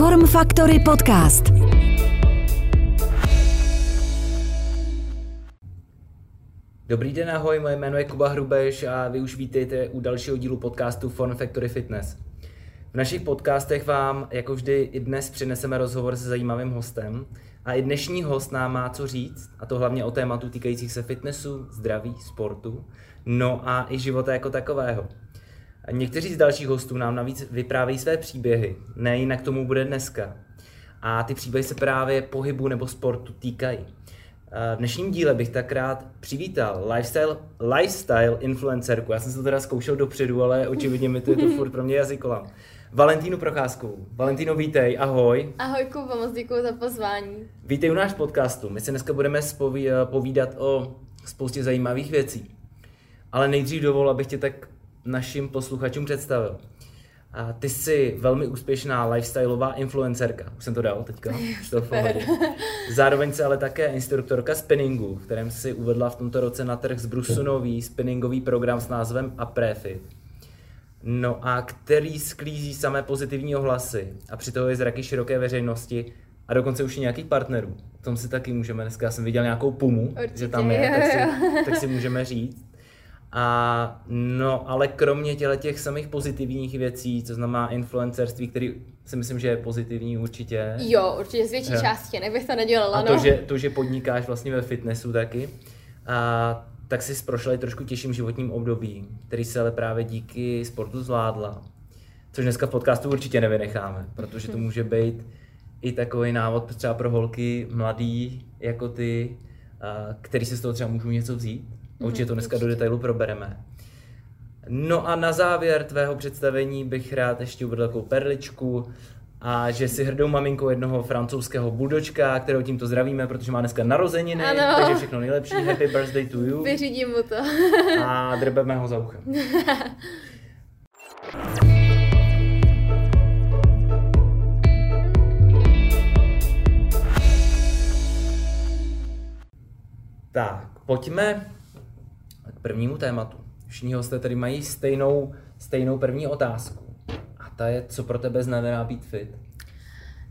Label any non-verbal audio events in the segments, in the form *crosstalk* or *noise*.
Form Factory Podcast. Dobrý den, ahoj, moje jméno je Kuba Hrubeš a vy už vítejte u dalšího dílu podcastu Form Factory Fitness. V našich podcastech vám, jako vždy, i dnes přineseme rozhovor se zajímavým hostem. A i dnešní host nám má co říct, a to hlavně o tématu týkajících se fitnessu, zdraví, sportu, no a i života jako takového. Někteří z dalších hostů nám navíc vyprávějí své příběhy, ne jinak tomu bude dneska. A ty příběhy se právě pohybu nebo sportu týkají. V dnešním díle bych tak rád přivítal lifestyle, lifestyle influencerku. Já jsem se to teda zkoušel dopředu, ale očividně mi to je to *laughs* furt pro mě jazykolam. Valentínu Procházkovou. Valentíno, vítej, ahoj. Ahoj Kuba, moc děkuji za pozvání. Vítej u náš podcastu. My se dneska budeme povídat o spoustě zajímavých věcí. Ale nejdřív dovol, abych tě tak našim posluchačům představil. A ty jsi velmi úspěšná lifestyleová influencerka. Už jsem to dal teďka. *laughs* to Zároveň jsi ale také instruktorka spinningu, v kterém si uvedla v tomto roce na trh zbrusunový spinningový program s názvem Aprefit. No a který sklízí samé pozitivní ohlasy a přitom je zraky široké veřejnosti a dokonce už i nějakých partnerů. O tom si taky můžeme, dneska já jsem viděl nějakou pumu, Určitě, že tam je, tak si, *laughs* tak si můžeme říct. A no, ale kromě těle těch samých pozitivních věcí, co znamená influencerství, který si myslím, že je pozitivní určitě. Jo, určitě z větší jo. části, nebych to nedělala. A to, no. že, to, že podnikáš vlastně ve fitnessu taky. A tak si prošla i trošku těžším životním období, který se ale právě díky sportu zvládla. Což dneska v podcastu určitě nevynecháme, protože to může být i takový návod třeba pro holky mladý jako ty, který si z toho třeba můžou něco vzít Určitě to dneska do detailu probereme. No a na závěr tvého představení bych rád ještě uvedl takovou perličku, a že si hrdou maminkou jednoho francouzského buldočka, kterého tímto zdravíme, protože má dneska narozeniny, ano. takže všechno nejlepší, happy birthday to you. Vyřídím mu to. a drbeme ho za uchem. tak, pojďme prvnímu tématu. Všichni hosté tady mají stejnou, stejnou první otázku. A ta je, co pro tebe znamená být fit?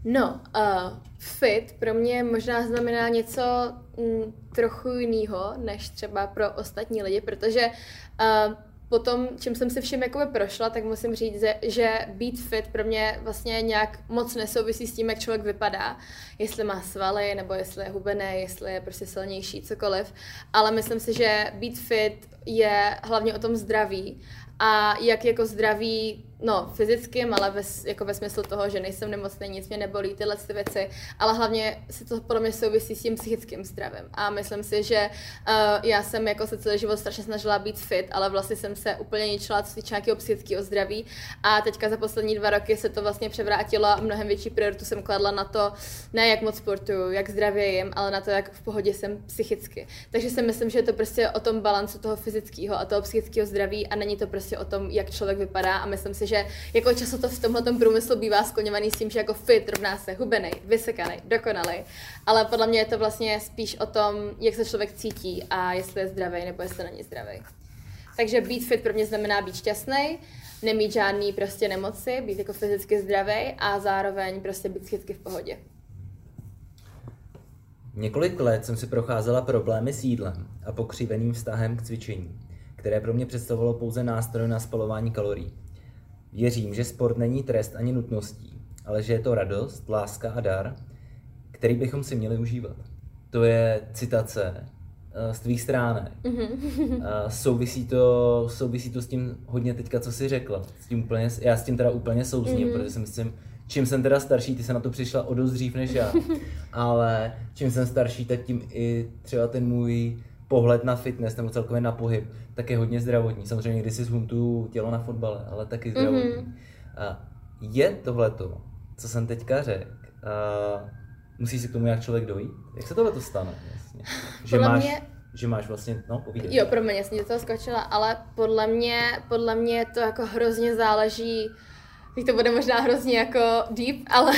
No, uh, fit pro mě možná znamená něco mm, trochu jiného, než třeba pro ostatní lidi, protože uh, po tom, čím jsem si všem jakoby prošla, tak musím říct, že být fit pro mě vlastně nějak moc nesouvisí s tím, jak člověk vypadá. Jestli má svaly, nebo jestli je hubený, jestli je prostě silnější, cokoliv. Ale myslím si, že být fit je hlavně o tom zdraví. A jak jako zdraví no, fyzickým, ale ve, jako ve smyslu toho, že nejsem nemocný, nic mě nebolí, tyhle ty věci, ale hlavně se to podle mě souvisí s tím psychickým zdravím. A myslím si, že uh, já jsem jako se celý život strašně snažila být fit, ale vlastně jsem se úplně ničila, co týče nějakého psychického zdraví. A teďka za poslední dva roky se to vlastně převrátilo a mnohem větší prioritu jsem kladla na to, ne jak moc sportuju, jak zdravě jim, ale na to, jak v pohodě jsem psychicky. Takže si myslím, že je to prostě o tom balancu toho fyzického a toho psychického zdraví a není to prostě o tom, jak člověk vypadá a myslím si, že jako často to v tomhle průmyslu bývá skloňovaný s tím, že jako fit rovná se hubený, vysekaný, dokonalý. Ale podle mě je to vlastně spíš o tom, jak se člověk cítí a jestli je zdravý nebo jestli není zdravý. Takže být fit pro mě znamená být šťastný, nemít žádný prostě nemoci, být jako fyzicky zdravý a zároveň prostě být psychicky v pohodě. Několik let jsem si procházela problémy s jídlem a pokřiveným vztahem k cvičení, které pro mě představovalo pouze nástroj na spalování kalorií. Věřím, že sport není trest ani nutností, ale že je to radost, láska a dar, který bychom si měli užívat. To je citace uh, z tvých stránek. Uh, souvisí, to, souvisí to s tím hodně teďka, co jsi řekla. S tím úplně, já s tím teda úplně souzním, mm-hmm. protože si myslím, čím jsem teda starší, ty se na to přišla o dost dřív než já, *laughs* ale čím jsem starší, tak tím i třeba ten můj pohled na fitness nebo celkově na pohyb, tak je hodně zdravotní. Samozřejmě když si zhuntuju tělo na fotbale, ale taky zdravotní. Mm-hmm. A je tohleto, co jsem teďka řekl, musí si k tomu jak člověk dojít? Jak se tohle to stane vlastně? *laughs* Že podle máš, mě, že máš vlastně, no povídej. Jo, pro mě, jsem toho skočila, ale podle mě, podle mě to jako hrozně záleží teď to bude možná hrozně jako deep, ale,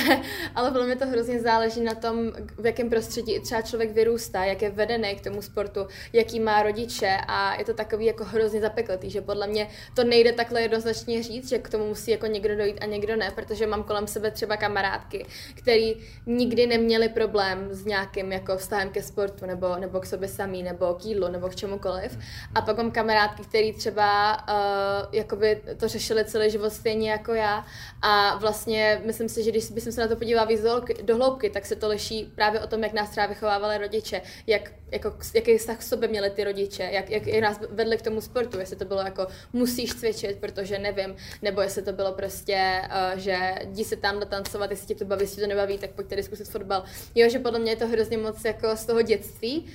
ale podle mě to hrozně záleží na tom, v jakém prostředí třeba člověk vyrůstá, jak je vedený k tomu sportu, jaký má rodiče a je to takový jako hrozně zapekletý, že podle mě to nejde takhle jednoznačně říct, že k tomu musí jako někdo dojít a někdo ne, protože mám kolem sebe třeba kamarádky, který nikdy neměli problém s nějakým jako vztahem ke sportu nebo, nebo k sobě samý, nebo k jídlu, nebo k čemukoliv. A pak mám kamarádky, který třeba uh, jakoby to řešili celý život stejně jako já a vlastně myslím si, že když bych se na to podívala víc do, hloubky, tak se to liší právě o tom, jak nás třeba vychovávali rodiče, jak, jako, jaký vztah k sobě měli ty rodiče, jak, jak, jak nás vedli k tomu sportu, jestli to bylo jako musíš cvičit, protože nevím, nebo jestli to bylo prostě, uh, že jdi se tam tancovat, jestli tě to baví, jestli to nebaví, tak pojďte zkusit fotbal. Jo, že podle mě je to hrozně moc jako z toho dětství,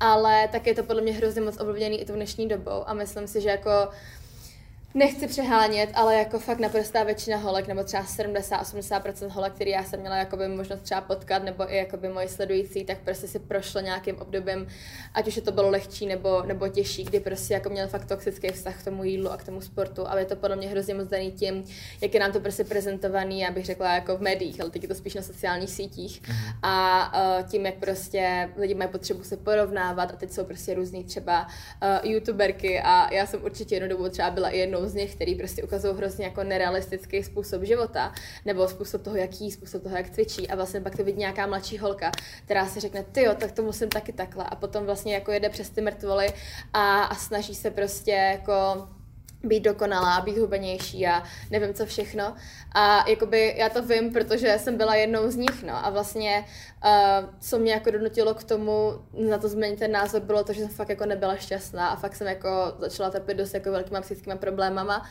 ale tak je to podle mě hrozně moc ovlivněný i tou dnešní dobou a myslím si, že jako nechci přehánět, ale jako fakt naprostá většina holek, nebo třeba 70-80% holek, který já jsem měla jakoby možnost třeba potkat, nebo i jakoby moji sledující, tak prostě si prošlo nějakým obdobím, ať už je to bylo lehčí nebo, nebo těžší, kdy prostě jako měl fakt toxický vztah k tomu jídlu a k tomu sportu. A je to podle mě hrozně moc daný tím, jak je nám to prostě prezentovaný, já bych řekla jako v médiích, ale teď je to spíš na sociálních sítích. Mhm. A uh, tím, jak prostě lidi mají potřebu se porovnávat a teď jsou prostě různý třeba uh, youtuberky a já jsem určitě jednu dobu třeba byla i jednou z nich, který prostě ukazují hrozně jako nerealistický způsob života, nebo způsob toho, jaký, způsob toho, jak cvičí. A vlastně pak to vidí nějaká mladší holka, která si řekne, ty jo, tak to musím taky takhle. A potom vlastně jako jede přes ty mrtvoly a, a snaží se prostě jako být dokonalá, být hubenější a nevím co všechno. A jakoby já to vím, protože jsem byla jednou z nich, no. A vlastně uh, co mě jako donutilo k tomu na to změnit ten názor, bylo to, že jsem fakt jako nebyla šťastná a fakt jsem jako začala trpět dost jako velkýma psychickými problémama.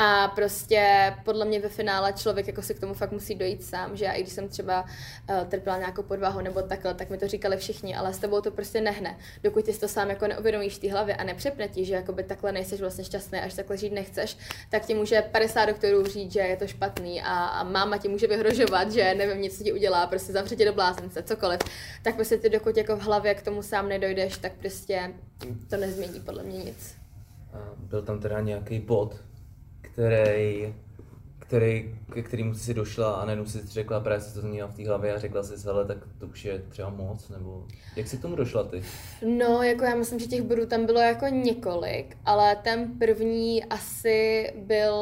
A prostě podle mě ve finále člověk jako si k tomu fakt musí dojít sám, že já i když jsem třeba uh, trpěla nějakou podvahu nebo takhle, tak mi to říkali všichni, ale s tebou to prostě nehne. Dokud ty to sám jako neuvědomíš v té hlavě a nepřepne ti, že jakoby takhle nejseš vlastně šťastný, až takhle žít nechceš, tak ti může 50 doktorů říct, že je to špatný a, a máma ti může vyhrožovat, že nevím, něco ti udělá, prostě zavře tě do blázence, cokoliv. Tak prostě ty dokud jako v hlavě k tomu sám nedojdeš, tak prostě to nezmění podle mě nic. Byl tam teda nějaký bod, který, který, ke kterému jsi došla a najednou si řekla, právě si to změnila v té hlavě a řekla si, hele, tak to už je třeba moc, nebo jak jsi k tomu došla ty? No, jako já myslím, že těch bodů tam bylo jako několik, ale ten první asi byl,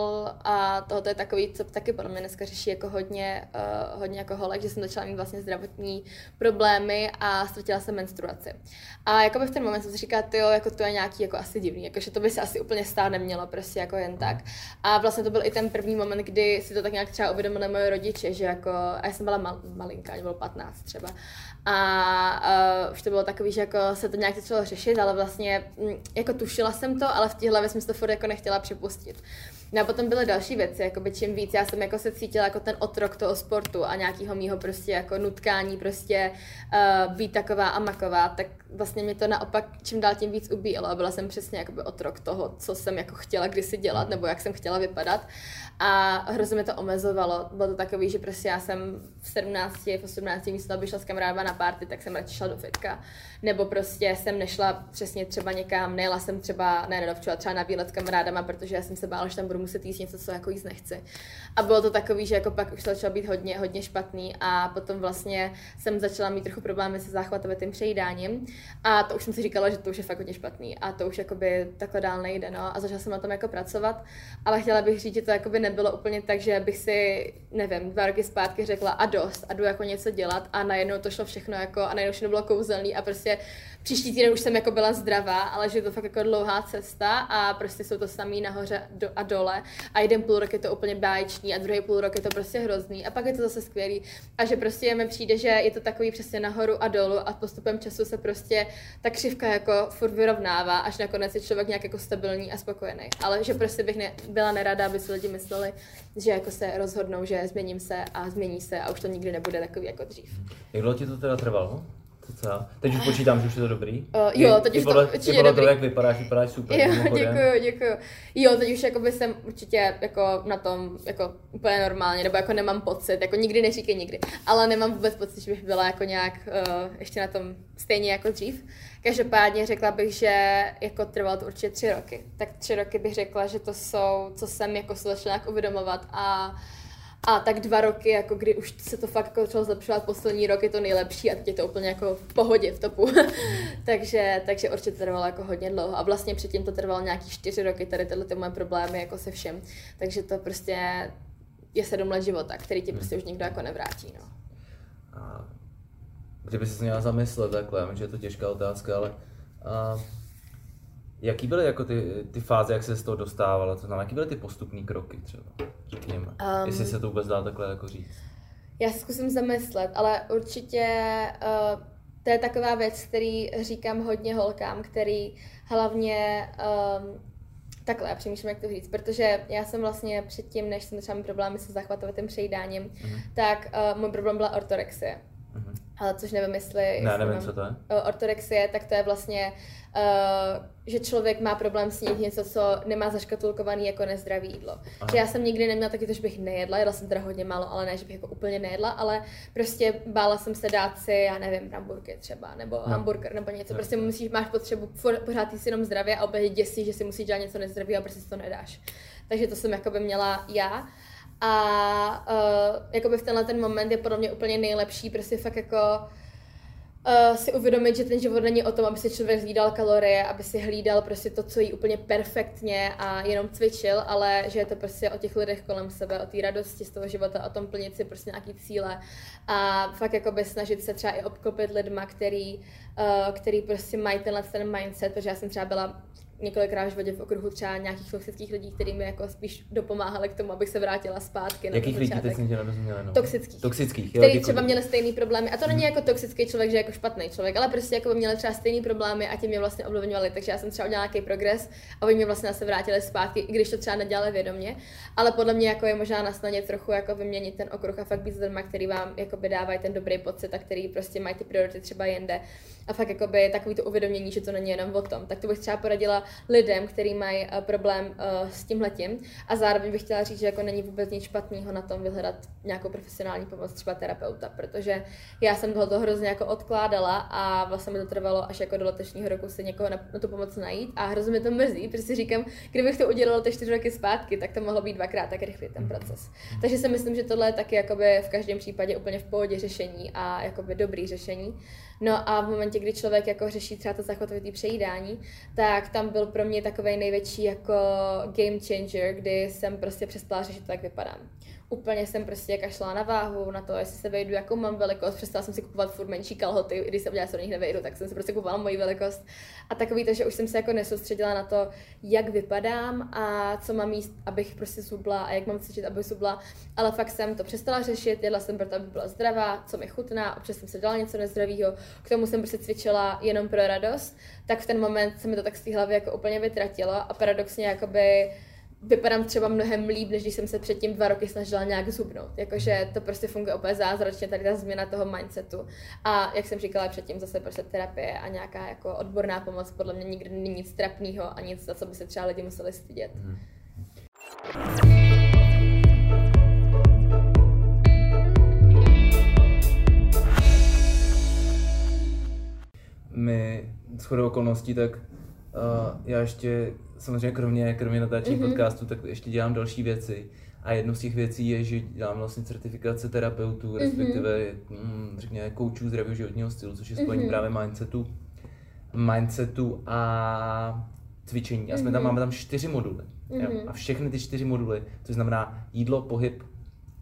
a tohle je takový, co taky podle mě dneska řeší jako hodně, uh, hodně jako holek, že jsem začala mít vlastně zdravotní problémy a ztratila jsem menstruaci. A jako by v ten moment jsem si říkala, jo, jako to je nějaký jako asi divný, jako že to by se asi úplně stát nemělo prostě jako jen tak. A vlastně to byl i ten první moment, kdy si to tak nějak třeba uvědomili moje rodiče, že jako, a já jsem byla mal, malinká, mě bylo 15 třeba. A uh, už to bylo takový, že jako se to nějak začalo řešit, ale vlastně mm, jako tušila jsem to, ale v té hlavě jsem to furt jako nechtěla připustit. No a potom byly další věci, jako by čím víc já jsem jako se cítila jako ten otrok toho sportu a nějakého mýho prostě jako nutkání prostě uh, být taková a maková, tak vlastně mě to naopak čím dál tím víc ubíjelo a byla jsem přesně jakoby otrok toho, co jsem jako chtěla kdysi dělat nebo jak jsem chtěla vypadat a hrozně mi to omezovalo. Bylo to takový, že prostě já jsem v 17, v 18 místo, aby šla s kamarádama na party, tak jsem radši šla do fitka. Nebo prostě jsem nešla přesně třeba někam, nejela jsem třeba, ne, nedovčila třeba na výlet s kamarádama, protože já jsem se bála, že tam budu muset jíst něco, co jako jíst nechci. A bylo to takový, že jako pak už to začalo být hodně, hodně špatný a potom vlastně jsem začala mít trochu problémy se záchvatovým přejídáním a to už jsem si říkala, že to už je fakt hodně špatný a to už jakoby takhle dál nejde, no. A začala jsem na tom jako pracovat, ale chtěla bych říct, že to jakoby nebylo úplně tak, že bych si, nevím, dva roky zpátky řekla a dost a jdu jako něco dělat a najednou to šlo všechno jako a najednou všechno bylo kouzelný a prostě příští týden už jsem jako byla zdravá, ale že je to fakt jako dlouhá cesta a prostě jsou to samý nahoře a dole a jeden půl rok je to úplně báječný a druhý půl rok je to prostě hrozný a pak je to zase skvělý a že prostě mi přijde, že je to takový přesně nahoru a dolů a postupem času se prostě ta křivka jako furt vyrovnává, až nakonec je člověk nějak jako stabilní a spokojený. Ale že prostě bych ne, byla nerada, aby si lidi mysleli, že jako se rozhodnou, že změním se a změní se a už to nikdy nebude takový jako dřív. Jak dlouho ti to teda trvalo? Docela. Teď už počítám, že už je to dobrý. Uh, jo, teď už to určitě dobrý. to, jak vypadáš, vypadáš super. Jo, děkuju, děkuju. Jo, teď už jakoby jsem určitě jako na tom jako úplně normálně, nebo jako nemám pocit, jako nikdy neříkej nikdy, ale nemám vůbec pocit, že bych byla jako nějak uh, ještě na tom stejně jako dřív. Každopádně řekla bych, že jako trvalo to určitě tři roky. Tak tři roky bych řekla, že to jsou, co jsem jako se začala nějak uvědomovat a A tak dva roky, jako kdy už se to fakt jako zlepšovat, poslední rok je to nejlepší a teď je to úplně jako v pohodě, v topu. *laughs* takže, takže určitě trvalo jako hodně dlouho. A vlastně předtím to trvalo nějaký čtyři roky, tady tyhle ty moje problémy jako se všem. Takže to prostě je sedm let života, který ti prostě už nikdo jako nevrátí. No. A kdyby se měla zamyslet takhle, že je to těžká otázka, ale jaký byly jako ty, ty fáze, jak se z toho dostávala, to znamená, jaký byly ty postupní kroky třeba, řekněme, um, jestli se to vůbec dá takhle jako říct. Já se zkusím zamyslet, ale určitě uh, to je taková věc, který říkám hodně holkám, který hlavně um, Takhle, já přemýšlím, jak to říct, protože já jsem vlastně předtím, než jsem začala mít problémy se zachvatovitým přejídáním, uh-huh. tak uh, můj problém byla ortorexie. Uh-huh. Ale což nevím, jestli... Ne, nevím, co to je. Ortorexie, tak to je vlastně, uh, že člověk má problém snít něco, co nemá zaškatulkovaný jako nezdravý jídlo. Aha. Že já jsem nikdy neměla taky to, že bych nejedla, jedla jsem teda hodně málo, ale ne, že bych jako úplně nejedla, ale prostě bála jsem se dát si, já nevím, bramburky třeba, nebo no. hamburger, nebo něco. No. Prostě musíš, máš potřebu pořád jít si jenom zdravě a opět děsí, že si musíš dělat něco nezdravého a prostě si to nedáš. Takže to jsem jako by měla já. A uh, jakoby v tenhle ten moment je podle mě úplně nejlepší, prostě fakt jako uh, si uvědomit, že ten život není o tom, aby si člověk hlídal kalorie, aby si hlídal prostě to, co jí úplně perfektně a jenom cvičil, ale že je to prostě o těch lidech kolem sebe, o té radosti z toho života, o tom plnit si prostě nějaký cíle a fakt jakoby snažit se třeba i obklopit lidma, který, uh, který prostě mají tenhle ten mindset, protože já jsem třeba byla několikrát v životě v okruhu třeba nějakých toxických lidí, kteří mi jako spíš dopomáhali k tomu, abych se vrátila zpátky. Jakých lidí teď jsem tě nerozuměla? No. Toxických. Toxických, jo, Který třeba měli stejný problémy. A to není jako toxický člověk, že jako špatný člověk, ale prostě jako by měli třeba stejný problémy a tím mě vlastně ovlivňovali. Takže já jsem třeba udělala nějaký progres a oni mě vlastně se vrátili zpátky, i když to třeba nedělali vědomě. Ale podle mě jako je možná na snadě trochu jako vyměnit ten okruh a fakt být lidmi, který vám jako by dávají ten dobrý pocit a který prostě mají ty priority třeba jinde. A fakt jako by takový to uvědomění, že to není jenom o tom. Tak to bych třeba poradila lidem, kteří mají uh, problém uh, s tím letím. A zároveň bych chtěla říct, že jako není vůbec nic špatného na tom vyhledat nějakou profesionální pomoc, třeba terapeuta, protože já jsem toho hrozně jako odkládala a vlastně mi to trvalo až jako do letošního roku se někoho na, na tu pomoc najít a hrozně mi to mrzí, protože si říkám, kdybych to udělala ty čtyři roky zpátky, tak to mohlo být dvakrát tak rychlý ten proces. Takže si myslím, že tohle je taky jakoby v každém případě úplně v pohodě řešení a jakoby dobrý řešení. No a v momentě, kdy člověk jako řeší třeba to zachvatovité přejídání, tak tam byl pro mě takový největší jako game changer, kdy jsem prostě přestala řešit jak vypadám úplně jsem prostě kašla na váhu, na to, jestli se vejdu, jakou mám velikost, přestala jsem si kupovat furt menší kalhoty, když jsem že se do nich nevejdu, tak jsem si prostě kupovala moji velikost. A takový to, že už jsem se jako nesoustředila na to, jak vypadám a co mám jíst, abych prostě subla a jak mám cvičit, aby subla, ale fakt jsem to přestala řešit, jedla jsem proto, aby byla zdravá, co mi chutná, občas jsem se dala něco nezdravého, k tomu jsem prostě cvičila jenom pro radost, tak v ten moment se mi to tak z té hlavy jako úplně vytratilo a paradoxně jakoby vypadám třeba mnohem líp, než když jsem se předtím dva roky snažila nějak zhubnout. Jakože to prostě funguje úplně zázračně, tady ta změna toho mindsetu. A jak jsem říkala předtím, zase prostě terapie a nějaká jako odborná pomoc podle mě nikdy není nic trapného a nic, za co by se třeba lidi museli stydět. Hmm. My shodou okolností, tak uh, já ještě samozřejmě kromě, kromě natáčení mm-hmm. podcastu, tak ještě dělám další věci. A jednou z těch věcí je, že dělám vlastně certifikace terapeutů, mm-hmm. respektive mm, řekněme koučů zdravého životního stylu, což je spojení mm-hmm. právě mindsetu, mindsetu a cvičení. A jsme mm-hmm. tam, máme tam čtyři moduly. Mm-hmm. Jo? A všechny ty čtyři moduly, to znamená jídlo, pohyb,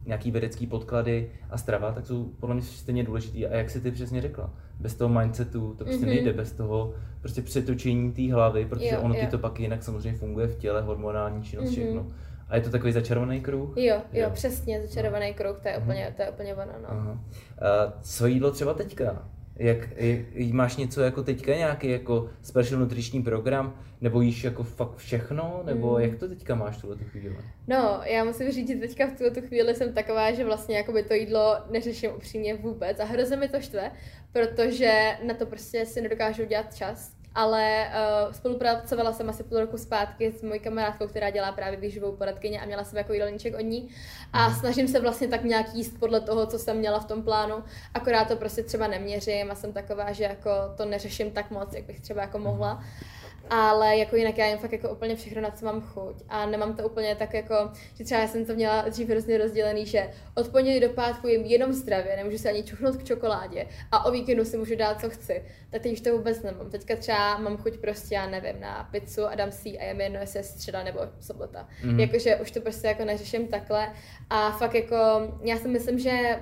nějaký vědecký podklady a strava, tak jsou podle mě stejně důležitý. A jak si ty přesně řekla, bez toho mindsetu to prostě mm-hmm. nejde, bez toho prostě přetočení té hlavy, protože jo, ono jo. ti to pak jinak samozřejmě funguje v těle, hormonální činnost, mm-hmm. všechno. A je to takový začarovaný kruh? Jo, jo, jo. přesně, začarovaný no. kruh, to je, mm-hmm. úplně, to je úplně ono, no. Aha. A co jídlo třeba teďka? Jak, jak, máš něco jako teďka, nějaký jako special nutriční program, nebo jíš jako fakt všechno, nebo mm. jak to teďka máš tuhle tu chvíli? No, já musím říct, že teďka v tuhle chvíli jsem taková, že vlastně jakoby to jídlo neřeším upřímně vůbec a hrozně mi to štve, protože na to prostě si nedokážu dělat čas ale uh, spolupracovala jsem asi půl roku zpátky s mojí kamarádkou, která dělá právě výživou poradkyně a měla jsem jako jídelníček od ní a mhm. snažím se vlastně tak nějak jíst podle toho, co jsem měla v tom plánu, akorát to prostě třeba neměřím a jsem taková, že jako to neřeším tak moc, jak bych třeba jako mohla. Ale jako jinak já jim fakt jako úplně všechno, na co mám chuť. A nemám to úplně tak jako, že třeba já jsem to měla dřív hrozně rozdělený, že od pondělí do pátku jim jenom zdravě, nemůžu se ani čuchnout k čokoládě a o víkendu si můžu dát, co chci. Tak teď už to vůbec nemám. Teďka třeba mám chuť prostě, já nevím, na pizzu a dám si a je mi jedno, jestli je středa nebo sobota. Mm. Jakože už to prostě jako neřeším takhle. A fakt jako, já si myslím, že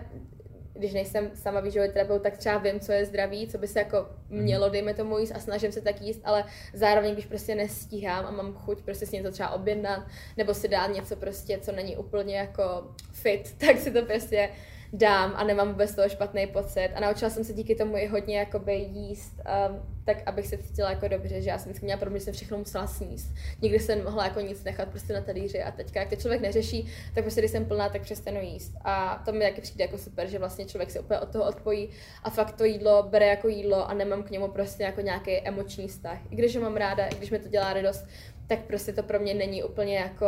když nejsem sama výživový terapeut, tak třeba vím, co je zdraví, co by se jako mhm. mělo, dejme tomu jíst a snažím se tak jíst, ale zároveň, když prostě nestíhám a mám chuť prostě si něco třeba objednat, nebo si dát něco prostě, co není úplně jako fit, *laughs* tak si to prostě dám a nemám vůbec toho špatný pocit. A naučila jsem se díky tomu i hodně jakoby jíst, um, tak abych se cítila jako dobře, že já jsem vždycky měla problém, že jsem všechno musela sníst. Nikdy jsem nemohla jako nic nechat prostě na talíři a teďka, jak to člověk neřeší, tak prostě když jsem plná, tak přestanu jíst. A to mi taky přijde jako super, že vlastně člověk se úplně od toho odpojí a fakt to jídlo bere jako jídlo a nemám k němu prostě jako nějaký emoční vztah. I když ho mám ráda, i když mi to dělá radost, tak prostě to pro mě není úplně jako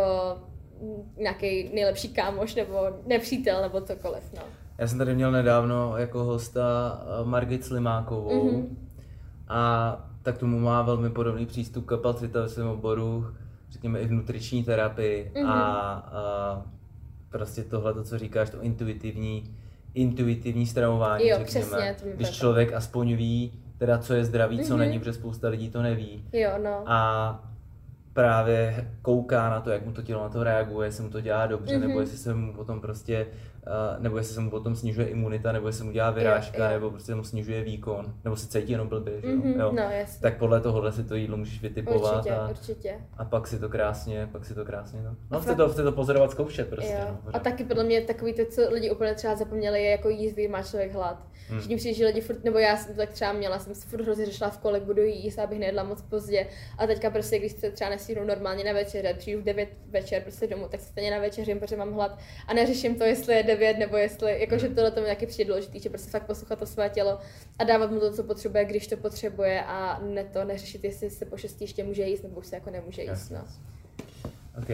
nějaký nejlepší kámoš nebo nepřítel nebo cokoliv. No. Já jsem tady měl nedávno jako hosta eh, Margit Slimákovou mm-hmm. a tak tomu má velmi podobný přístup kapacita ve svém oboru, řekněme i v nutriční terapii mm-hmm. a, a prostě tohle, to, co říkáš, to intuitivní, intuitivní stravování, jo, řekněme. Přesně, to když člověk aspoň ví, teda co je zdravý, mm-hmm. co mhm. není, protože spousta lidí to neví. Jo, no. A právě kouká na to, jak mu to tělo na to reaguje, jestli mu to dělá dobře, mm-hmm. nebo jestli se mu potom prostě nebo jestli se mu potom snižuje imunita, nebo jestli mu dělá vyrážka, jo, jo. nebo prostě mu snižuje výkon, nebo se cítí jenom blbě, mm-hmm, jo? No, Tak podle tohohle si to jídlo můžeš vytipovat určitě, a, určitě. a pak si to krásně, pak si to krásně, no. No, chce to, chce to pozorovat, zkoušet prostě. Jo. No, a taky podle mě takový to, co lidi úplně třeba zapomněli, je jako jíst, když má člověk hlad. Hmm. Že přijde, že lidi furt, nebo já jsem to tak třeba měla, jsem si furt hrozně řešila, v kolik budu jíst, abych nejedla moc pozdě. A teďka prostě, když se třeba nestihnu normálně na večeře, přijdu v 9 večer prostě domů, tak se stejně na večeřím, protože mám hlad a neřeším to, jestli je 9 nebo jestli jakože tohle to mi taky přijde důležité, že prostě fakt poslouchat to své tělo a dávat mu to, co potřebuje, když to potřebuje a ne to neřešit, jestli se po šestý ještě může jíst nebo už se jako nemůže jíst. No. OK.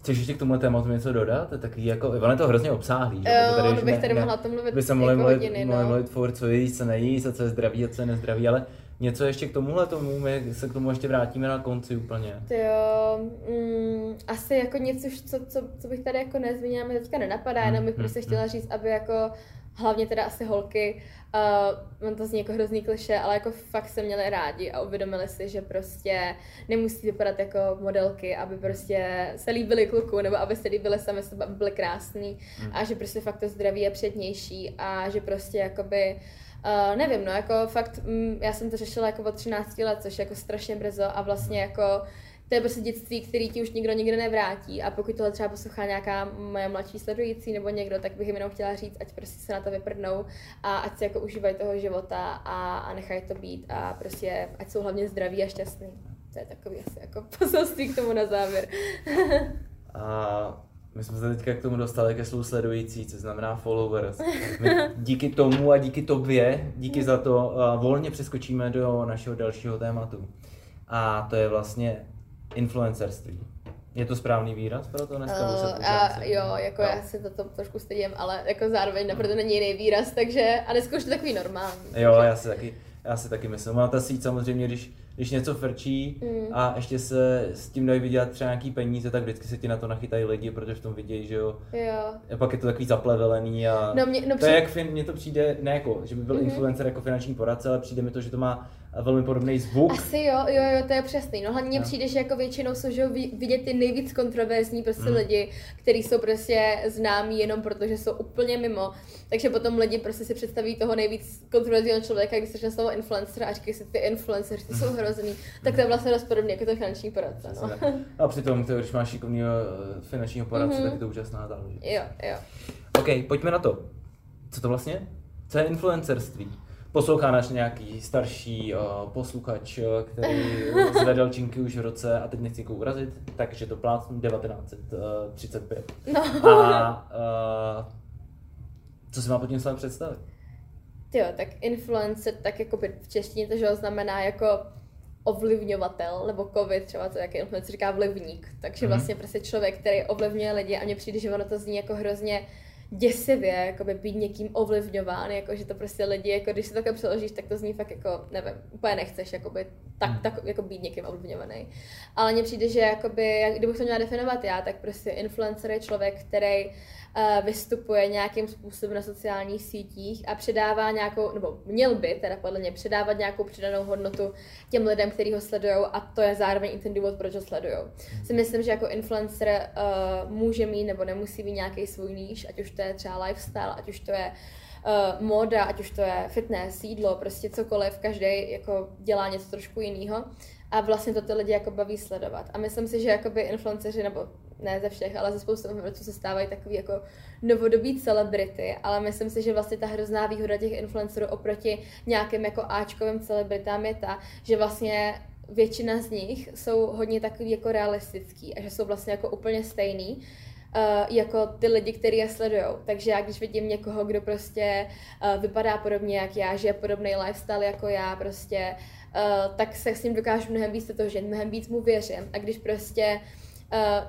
Chceš ještě k tomuhle tématu něco dodat? To je takový jako, ono je to hrozně obsáhlý, že? Jo, tady, no bych tady mohla to mluvit by se mohli jako mluvit, hodiny, no. mluvit furt, co jíst, co nejíst, a co je zdravý a co je nezdravý, ale něco ještě k tomuhle tomu, my se k tomu ještě vrátíme na konci úplně. To jo, mm, asi jako něco, co, co, co bych tady jako nezmínila, mi teďka nenapadá, mm, jenom bych mm, prostě mm, chtěla říct, aby jako hlavně teda asi holky, uh, mám to zní jako hrozný kliše, ale jako fakt se měli rádi a uvědomili si, že prostě nemusí vypadat jako modelky, aby prostě se líbili kluku, nebo aby se líbili sami sebe, aby byly krásný mm. a že prostě fakt to zdraví je přednější a že prostě jakoby Uh, nevím, no, jako fakt, mm, já jsem to řešila jako od 13 let, což je jako strašně brzo a vlastně jako to je prostě dětství, který ti už nikdo nikdy nevrátí a pokud tohle třeba poslouchá nějaká moje mladší sledující nebo někdo, tak bych jim jenom chtěla říct, ať prostě se na to vyprdnou a ať si jako užívají toho života a, a nechají to být a prostě ať jsou hlavně zdraví a šťastný. To je takový asi jako *laughs* poselství k tomu na závěr. *laughs* a my jsme se teďka k tomu dostali ke slovu sledující, co znamená followers. *laughs* My díky tomu a díky tobě, díky za to, uh, volně přeskočíme do našeho dalšího tématu. A to je vlastně influencerství. Je to správný výraz pro to dneska? Uh, a, jo, jako no. já se to, to trošku stydím, ale jako zároveň na to není jiný výraz, takže a dneska už to takový normální. Jo, takže... já si taky, já si taky myslím. Má ta síť samozřejmě, když když něco frčí mm. a ještě se s tím dají vydělat třeba nějaký peníze, tak vždycky se ti na to nachytají lidi, protože v tom vidějí, že jo. jo. A pak je to takový zaplevelený a no, mě, no, to při... je jak mně to přijde, ne jako, že by byl mm-hmm. influencer jako finanční poradce, ale přijde mi to, že to má velmi podobný zvuk. Asi jo, jo, jo, to je přesný. No hlavně no. přijde, že jako většinou jsou že vidět ty nejvíc kontroverzní prostě mm. lidi, kteří jsou prostě známí jenom proto, že jsou úplně mimo. Takže potom lidi prostě si představí toho nejvíc kontroverzního člověka, když se slovo influencer a říkají si, ty influencers, ty jsou mm. hrozný. Tak to je vlastně dost podobně jako to finanční poradce. No. A přitom, když máš šikovného eh, finančního poradce, mm-hmm. tak je to úžasná záležitost. Jo, jo. OK, pojďme na to. Co to vlastně? Co je influencerství? Poslouchá náš nějaký starší uh, posluchač, který *laughs* zvedal činky už v roce, a teď nechci někoho urazit, takže to plácnu 1935. No. A uh, co si má pod tím slovem představit? Jo, tak influencer, tak jako v češtině to že znamená jako ovlivňovatel, nebo covid, třeba to jak influencer říká vlivník. Takže mm-hmm. vlastně prostě člověk, který ovlivňuje lidi a mně přijde, že ono to zní jako hrozně děsivě jakoby být někým ovlivňován, jako že to prostě lidi, jako když si to takhle přeložíš, tak to zní fakt jako, nevím, úplně nechceš jakoby, tak, Hmm. tak jako být někým ovlivňovaný. Ale mně přijde, že jakoby, jak- kdybych to měla definovat já, tak prostě influencer je člověk, který uh, vystupuje nějakým způsobem na sociálních sítích a předává nějakou, nebo měl by teda podle mě předávat nějakou přidanou hodnotu těm lidem, kteří ho sledují a to je zároveň i ten důvod, proč ho sledují. Si myslím, že jako influencer uh, může mít nebo nemusí mít nějaký svůj níž, ať už to je třeba lifestyle, ať už to je uh, móda, ať už to je fitness, jídlo, prostě cokoliv, každý jako dělá něco trošku jiného a vlastně to ty lidi jako baví sledovat. A myslím si, že jakoby influenceři, nebo ne ze všech, ale ze spoustu influencerů se stávají takový jako novodobí celebrity, ale myslím si, že vlastně ta hrozná výhoda těch influencerů oproti nějakým jako Ačkovým celebritám je ta, že vlastně většina z nich jsou hodně takový jako realistický a že jsou vlastně jako úplně stejný, Uh, jako ty lidi, kteří je sledují. Takže já když vidím někoho, kdo prostě uh, vypadá podobně jak já, žije podobný lifestyle jako já, prostě, uh, tak se s ním dokážu mnohem víc že mnohem víc mu věřím. A když prostě, uh,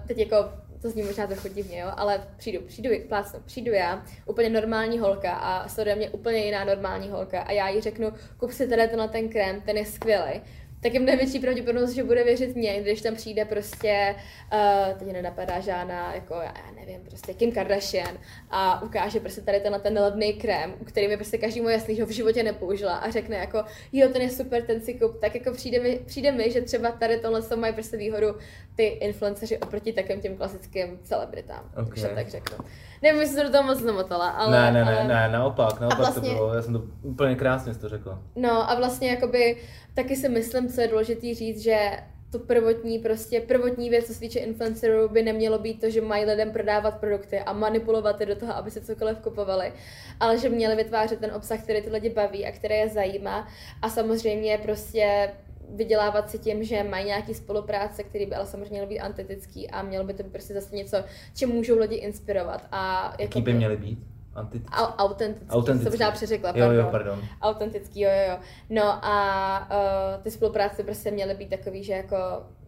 teď jako to zní možná trochu divně, jo, ale přijdu, přijdu, plácnu, přijdu já, úplně normální holka a sleduje mě úplně jiná normální holka a já jí řeknu, kup si tady tenhle ten krém, ten je skvělý tak je mnohem větší pravděpodobnost, že bude věřit mě, když tam přijde prostě, uh, teď nenapadá žádná, jako já nevím, prostě Kim Kardashian a ukáže prostě tady tenhle ten levný krém, u který mi prostě každý můj jasný, že ho v životě nepoužila a řekne jako, jo, ten je super, ten si kup, tak jako přijde mi, přijde mi že třeba tady tohle to mají prostě výhodu ty influenceři oproti takovým těm klasickým celebritám, Ok. když to tak řeknu. Nevím, jestli se do toho moc zamotala, ale... ne, ne, ne, ne, naopak, naopak vlastně- to bylo, já jsem to úplně krásně to řekla. No a vlastně jakoby taky si myslím, co je důležité říct, že to prvotní, prostě prvotní věc, co se týče influencerů, by nemělo být to, že mají lidem prodávat produkty a manipulovat je do toho, aby se cokoliv kupovali, ale že měli vytvářet ten obsah, který ty lidi baví a který je zajímá a samozřejmě prostě vydělávat si tím, že mají nějaký spolupráce, který by ale samozřejmě měl být antetický a mělo by to být prostě zase něco, čím můžou lidi inspirovat. A Jaký by měly být? Autentický, Autentický. jsem možná přeřekla, Jo, jo, pardon. pardon. Autentický, jo, jo, jo. No a uh, ty spolupráce prostě měly být takový, že jako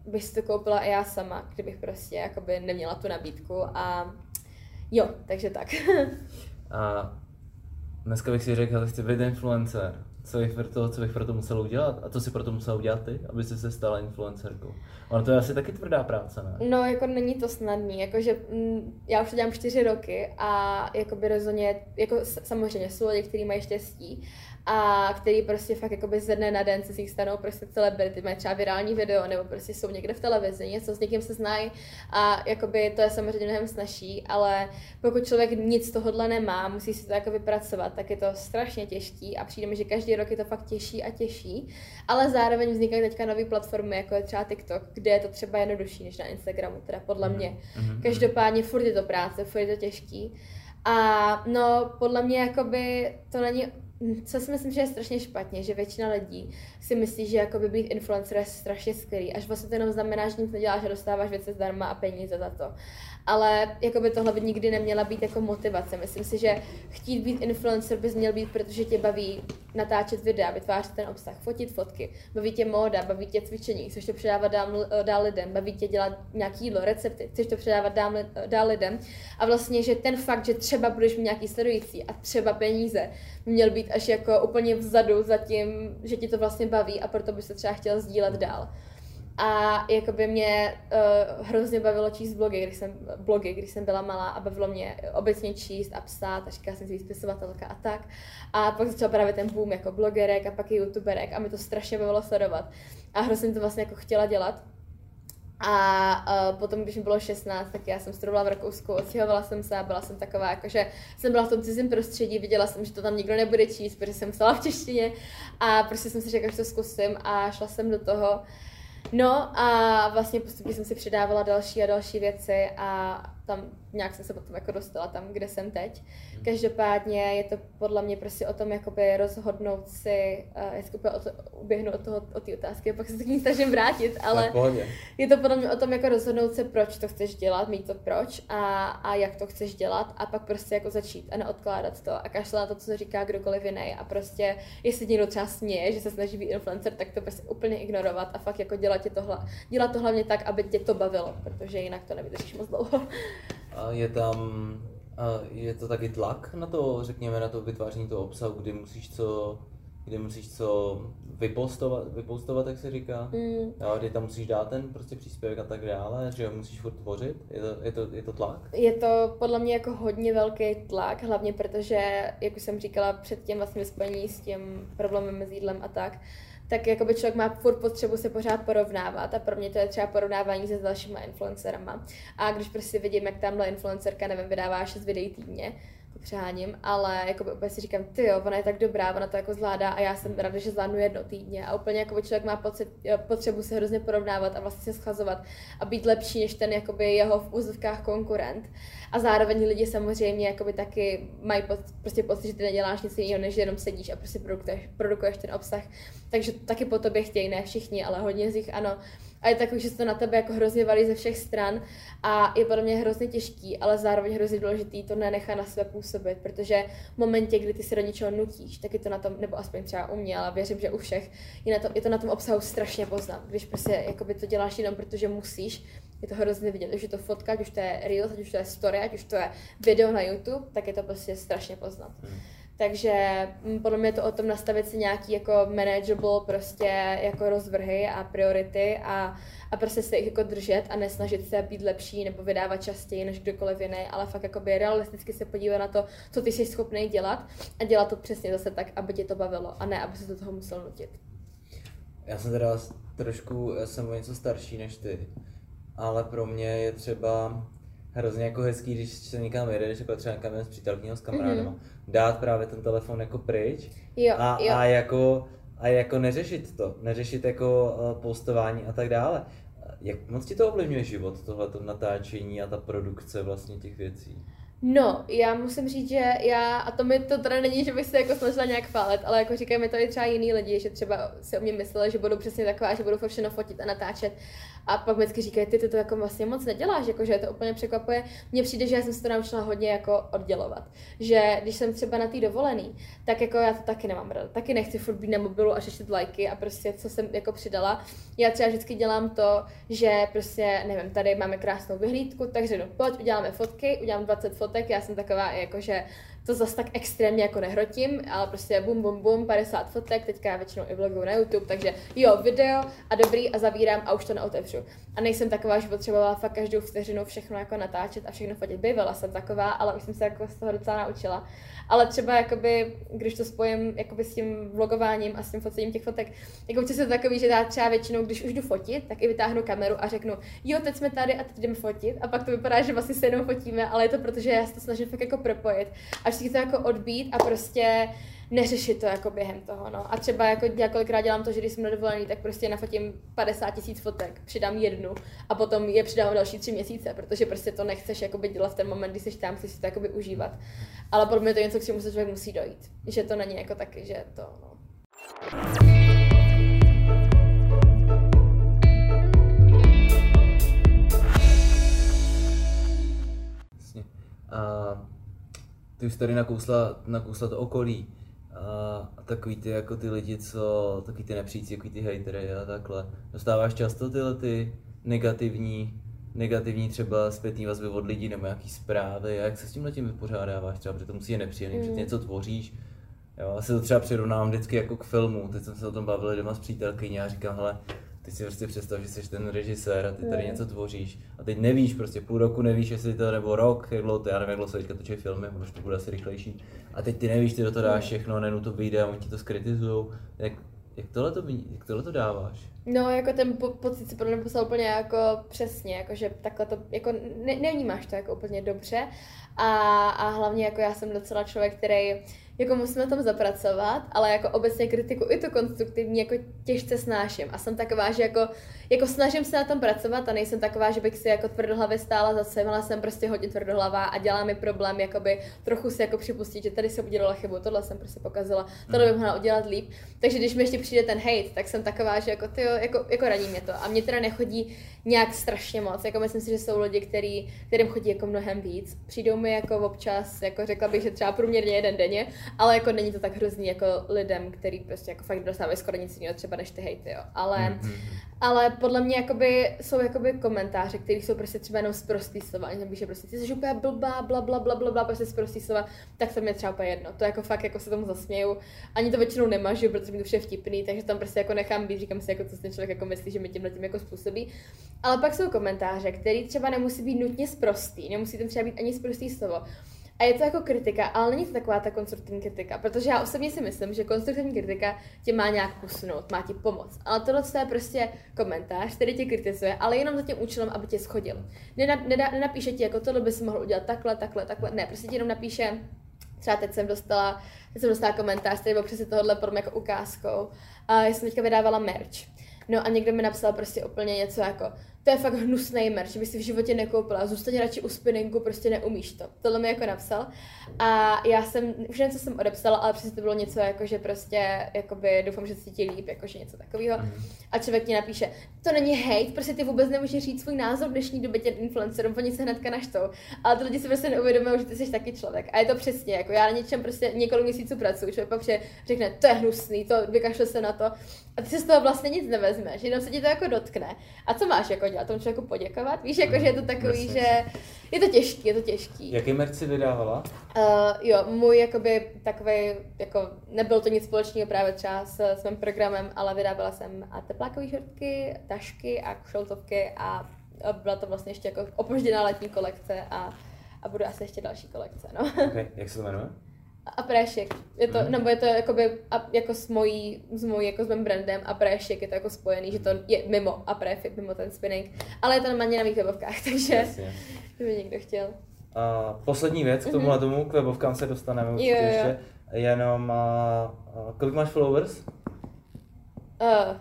bych si to koupila i já sama, kdybych prostě jakoby neměla tu nabídku a jo, takže tak. *laughs* A dneska bych si řekl, že chci být influencer. Co bych pro to, co bych pro to musel udělat? A co si pro to musel udělat ty, aby jsi se stala influencerkou? Ono to je asi taky tvrdá práce, ne? No, jako není to snadný, jakože mm, já už to dělám čtyři roky a jakoby rozhodně, jako samozřejmě jsou lidi, kteří mají štěstí a který prostě fakt jakoby ze dne na den se z nich stanou prostě celebrity, mají třeba virální video nebo prostě jsou někde v televizi, něco s někým se znají a jakoby to je samozřejmě mnohem snažší, ale pokud člověk nic z tohohle nemá, musí si to jako vypracovat, tak je to strašně těžký a přijde mi, že každý rok je to fakt těžší a těžší, ale zároveň vznikají teďka nové platformy, jako je třeba TikTok, kde je to třeba jednodušší než na Instagramu, teda podle mě. Mhm. Každopádně furt je to práce, furt je to těžký. A no, podle mě jakoby to není, co si myslím, že je strašně špatně, že většina lidí si myslí, že jakoby být influencer je strašně skvělý, až vlastně to jenom znamená, že nic neděláš a dostáváš věci zdarma a peníze za to. Ale jakoby tohle by nikdy neměla být jako motivace. Myslím si, že chtít být influencer bys měl být, protože tě baví natáčet videa, vytvářet ten obsah, fotit fotky, baví tě móda, baví tě cvičení, chceš to předávat dál, dál lidem, baví tě dělat nějaký jídlo, recepty, chceš to předávat dál, dál lidem. A vlastně, že ten fakt, že třeba budeš mít nějaký sledující a třeba peníze, měl být až jako úplně vzadu za tím, že ti to vlastně baví a proto by se třeba chtěl sdílet dál. A jakoby mě uh, hrozně bavilo číst blogy když, jsem, blogy, když jsem byla malá a bavilo mě obecně číst a psát a říkala jsem si spisovatelka a tak. A pak začal právě ten boom jako blogerek a pak i youtuberek a mi to strašně bavilo sledovat. A hrozně to vlastně jako chtěla dělat. A uh, potom, když mi bylo 16, tak já jsem studovala v Rakousku, odstěhovala jsem se a byla jsem taková, jakože jsem byla v tom cizím prostředí, viděla jsem, že to tam nikdo nebude číst, protože jsem psala v češtině a prostě jsem si řekla, že to zkusím a šla jsem do toho. No a vlastně postupně jsem si přidávala další a další věci a tam nějak jsem se potom jako dostala tam, kde jsem teď. Každopádně je to podle mě prostě o tom jakoby rozhodnout si, uh, já úplně uběhnu od toho, od té otázky a pak se k ní snažím vrátit, ale je to podle mě o tom jako rozhodnout se, proč to chceš dělat, mít to proč a, a jak to chceš dělat a pak prostě jako začít a neodkládat to a kašle na to, co říká kdokoliv jiný a prostě jestli někdo třeba směje, že se snaží být influencer, tak to prostě úplně ignorovat a fakt jako dělat, to, dělat to hlavně tak, aby tě to bavilo, protože jinak to nevydržíš moc dlouho. Je tam je to taky tlak na to, řekněme, na to vytváření toho obsahu, kdy musíš co, kdy musíš co vypostovat, vypostovat, jak se říká, Mm. jo, kdy tam musíš dát ten prostě příspěvek a tak dále, že ho musíš furt tvořit, je to, je to, je to tlak? Je to podle mě jako hodně velký tlak, hlavně protože, jak už jsem říkala předtím vlastně ve spojení s tím problémem s jídlem a tak, tak jakoby člověk má furt potřebu se pořád porovnávat a pro mě to je třeba porovnávání se s dalšíma influencerama. A když prostě vidím, jak tamhle influencerka, nevím, vydává 6 videí týdně, to přeháním, ale jako by si říkám, ty jo, ona je tak dobrá, ona to jako zvládá a já jsem ráda, že zvládnu jedno týdně a úplně jako člověk má pocit, potřebu se hrozně porovnávat a vlastně se schazovat a být lepší než ten jakoby jeho v úzovkách konkurent. A zároveň lidi samozřejmě jakoby taky mají po, prostě pocit, že ty neděláš nic jiného, než jenom sedíš a prostě produkuješ, produkuješ ten obsah. Takže taky po tobě chtějí, ne všichni, ale hodně z nich ano. A je takový, že se to na tebe jako hrozně valí ze všech stran a je podle mě hrozně těžký, ale zároveň hrozně důležitý to nenechat na sebe působit, protože v momentě, kdy ty se do něčeho nutíš, tak je to na tom, nebo aspoň třeba u mě, ale věřím, že u všech, je, na tom, je to na tom obsahu strašně poznat. Když prostě jakoby to děláš jenom protože musíš, je to hrozně vidět, už je to fotka, ať už to je Reels, ať už to je story, ať už to je video na YouTube, tak je to prostě strašně poznat. Hmm. Takže mm, podle mě je to o tom nastavit si nějaký jako manageable prostě jako rozvrhy a priority a, a prostě se jich jako držet a nesnažit se být lepší nebo vydávat častěji než kdokoliv jiný, ale fakt jako by realisticky se podívat na to, co ty jsi schopný dělat a dělat to přesně zase tak, aby tě to bavilo a ne, aby se do toho musel nutit. Já jsem teda trošku, já jsem o něco starší než ty, ale pro mě je třeba hrozně jako hezký, když se někam jede, když jako třeba někam s přítelkyní s kamarádem, mm-hmm. dát právě ten telefon jako pryč jo, a, jo. a jako a jako neřešit to, neřešit jako uh, postování a tak dále. Jak moc ti to ovlivňuje život, tohleto natáčení a ta produkce vlastně těch věcí? No, já musím říct, že já, a to mi to teda není, že bych se jako snažila nějak chválit, ale jako říkají mi to i třeba jiný lidi, že třeba si o mě mysleli, že budu přesně taková, že budu všechno fotit a natáčet. A pak vždycky říkají, ty, ty to jako vlastně moc neděláš, jako, že to úplně překvapuje. Mně přijde, že já jsem se to naučila hodně jako oddělovat. Že když jsem třeba na té dovolený, tak jako já to taky nemám ráda. Taky nechci furt být na mobilu a řešit lajky a prostě co jsem jako přidala. Já třeba vždycky dělám to, že prostě, nevím, tady máme krásnou vyhlídku, takže no, pojď, uděláme fotky, udělám 20 fotek, já jsem taková jako, že to zas tak extrémně jako nehrotím, ale prostě bum, bum, bum, 50 fotek, teďka já většinou i vloguju na YouTube, takže jo, video a dobrý a zavírám a už to neotevřu. A nejsem taková, že potřebovala fakt každou vteřinu všechno jako natáčet a všechno fotit. Bývala jsem taková, ale už jsem se jako z toho docela naučila. Ale třeba jakoby, když to spojím jakoby s tím vlogováním a s tím focením těch fotek, jako je to takový, že já třeba většinou, když už jdu fotit, tak i vytáhnu kameru a řeknu, jo, teď jsme tady a teď jdeme fotit. A pak to vypadá, že vlastně se jenom fotíme, ale je to proto, že já se to snažím fakt jako propojit. A vždycky to jako odbít a prostě neřešit to jako během toho, no. A třeba jako několikrát dělám to, že když jsem na dovolený, tak prostě nafotím 50 tisíc fotek, přidám jednu a potom je přidám další tři měsíce, protože prostě to nechceš jakoby dělat v ten moment, kdy jsi tam, chceš si to jakoby užívat. Ale podle mě to je něco, k čemu se člověk musí dojít. Že to není jako taky, že to, no. A ty už tady nakousla, nakousla to okolí. A takový ty jako ty lidi, co, takový ty nepříci, takový ty hejtery a takhle. Dostáváš často tyhle ty negativní, negativní třeba zpětný vazby od lidí nebo nějaký zprávy? A jak se s tímhle tím vypořádáváš třeba, protože to musí je nepříjemný, mm. že ty něco tvoříš, Jo, já se to třeba přirovnám vždycky jako k filmu, teď jsem se o tom bavil doma s přítelkyní a říkám, hele, ty si prostě představ, že jsi ten režisér a ty tady něco tvoříš a teď nevíš, prostě půl roku nevíš, jestli to nebo rok, jak dlouho to, já nevím, jak dlouho se teďka točí filmy, možná to bude asi rychlejší. A teď ty nevíš, ty do toho dáš všechno, nenu to vyjde a oni ti to skritizujou. Jak, jak tohle to, jak tohle to dáváš? No, jako ten po- pocit si podle mě poslal úplně jako přesně, jako že takhle to, jako ne, nevnímáš to jako úplně dobře a, a hlavně jako já jsem docela člověk, který jako musím na tom zapracovat, ale jako obecně kritiku i to konstruktivní jako těžce snáším. A jsem taková, že jako, jako snažím se na tom pracovat a nejsem taková, že bych si jako tvrdohlavě stála za sebou, ale jsem prostě hodně tvrdohlavá a dělá mi problém jakoby trochu si jako připustit, že tady jsem udělala chybu, tohle jsem prostě pokazila, tohle bych mohla udělat líp. Takže když mi ještě přijde ten hate, tak jsem taková, že jako, tyjo, jako, jako radí mě to. A mě teda nechodí nějak strašně moc, jako myslím si, že jsou lidi, který, kterým chodí jako mnohem víc. Přijdou mi jako občas, jako řekla bych, že třeba průměrně jeden denně, ale jako není to tak hrozný jako lidem, který prostě jako fakt dostávají skoro nic jiného třeba než ty hejty, jo. Ale, mm-hmm. Ale podle mě jakoby, jsou jakoby komentáře, které jsou prostě třeba jenom zprostý slova. Oni píše prostě, ty jsi úplně blbá, bla, bla, bla, bla, bla, prostě zprostý slova, tak to mě třeba úplně jedno. To jako fakt jako se tomu zasměju. Ani to většinou nemažu, protože mi to vše vtipný, takže tam prostě jako nechám být, říkám si, jako co ten člověk jako myslí, že mi tímhle tím jako způsobí. Ale pak jsou komentáře, které třeba nemusí být nutně zprostý, nemusí tam třeba být ani zprostý slovo. A je to jako kritika, ale není to taková ta konstruktivní kritika, protože já osobně si myslím, že konstruktivní kritika tě má nějak posunout, má ti pomoct. Ale tohle je prostě komentář, který tě kritizuje, ale jenom za tím účelem, aby tě schodil. Nenap, nedá, nenapíše ti, jako tohle by si mohl udělat takhle, takhle, takhle. Ne, prostě ti jenom napíše, třeba teď jsem dostala, teď jsem dostala komentář, který byl přesně tohle pro mě jako ukázkou. A já jsem teďka vydávala merch. No a někdo mi napsal prostě úplně něco jako, to je fakt hnusný merch, že by si v životě nekoupila, zůstaň radši u spinningu, prostě neumíš to. Tohle mi jako napsal. A já jsem, už nevím, co jsem odepsala, ale přesně to bylo něco jako, že prostě, jakoby, doufám, že se cítí líp, jakože něco takového. Mm. A člověk ti napíše, to není hate, prostě ty vůbec nemůžeš říct svůj názor v dnešní době těm influencerům, oni se hnedka naštou. Ale ty lidi si prostě neuvědomují, že ty jsi taky člověk. A je to přesně, jako já na něčem prostě několik měsíců pracuji, člověk pak řekne, to je hnusný, to vykašle se na to. A ty si z toho vlastně nic nevezmeš, jenom se ti to jako dotkne. A co máš jako dělat? Tomu člověku poděkovat? Víš, jako, že je to takový, že je to těžký, je to těžký. Jaký merch si vydávala? Uh, jo, můj jakoby takový, jako nebyl to nic společného právě třeba s, s mým programem, ale vydávala jsem a teplákové šortky, tašky a šoltovky a byla to vlastně ještě jako opožděná letní kolekce a, a bude asi ještě další kolekce, no. Okay. Jak se to jmenuje? A préšek. Je to, mm. nebo je to jakoby, a, jako s mojí, s mojí, jako s mým brandem a préšek je to jako spojený, že to je mimo a préfit, mimo ten spinning. Ale je to normálně na mých webovkách, *laughs* takže Jasně. kdyby někdo chtěl. A poslední věc k tomu mm-hmm. tomu, k webovkám se dostaneme určitě jo, jo. ještě. Jenom, a, a, kolik máš followers? Uh,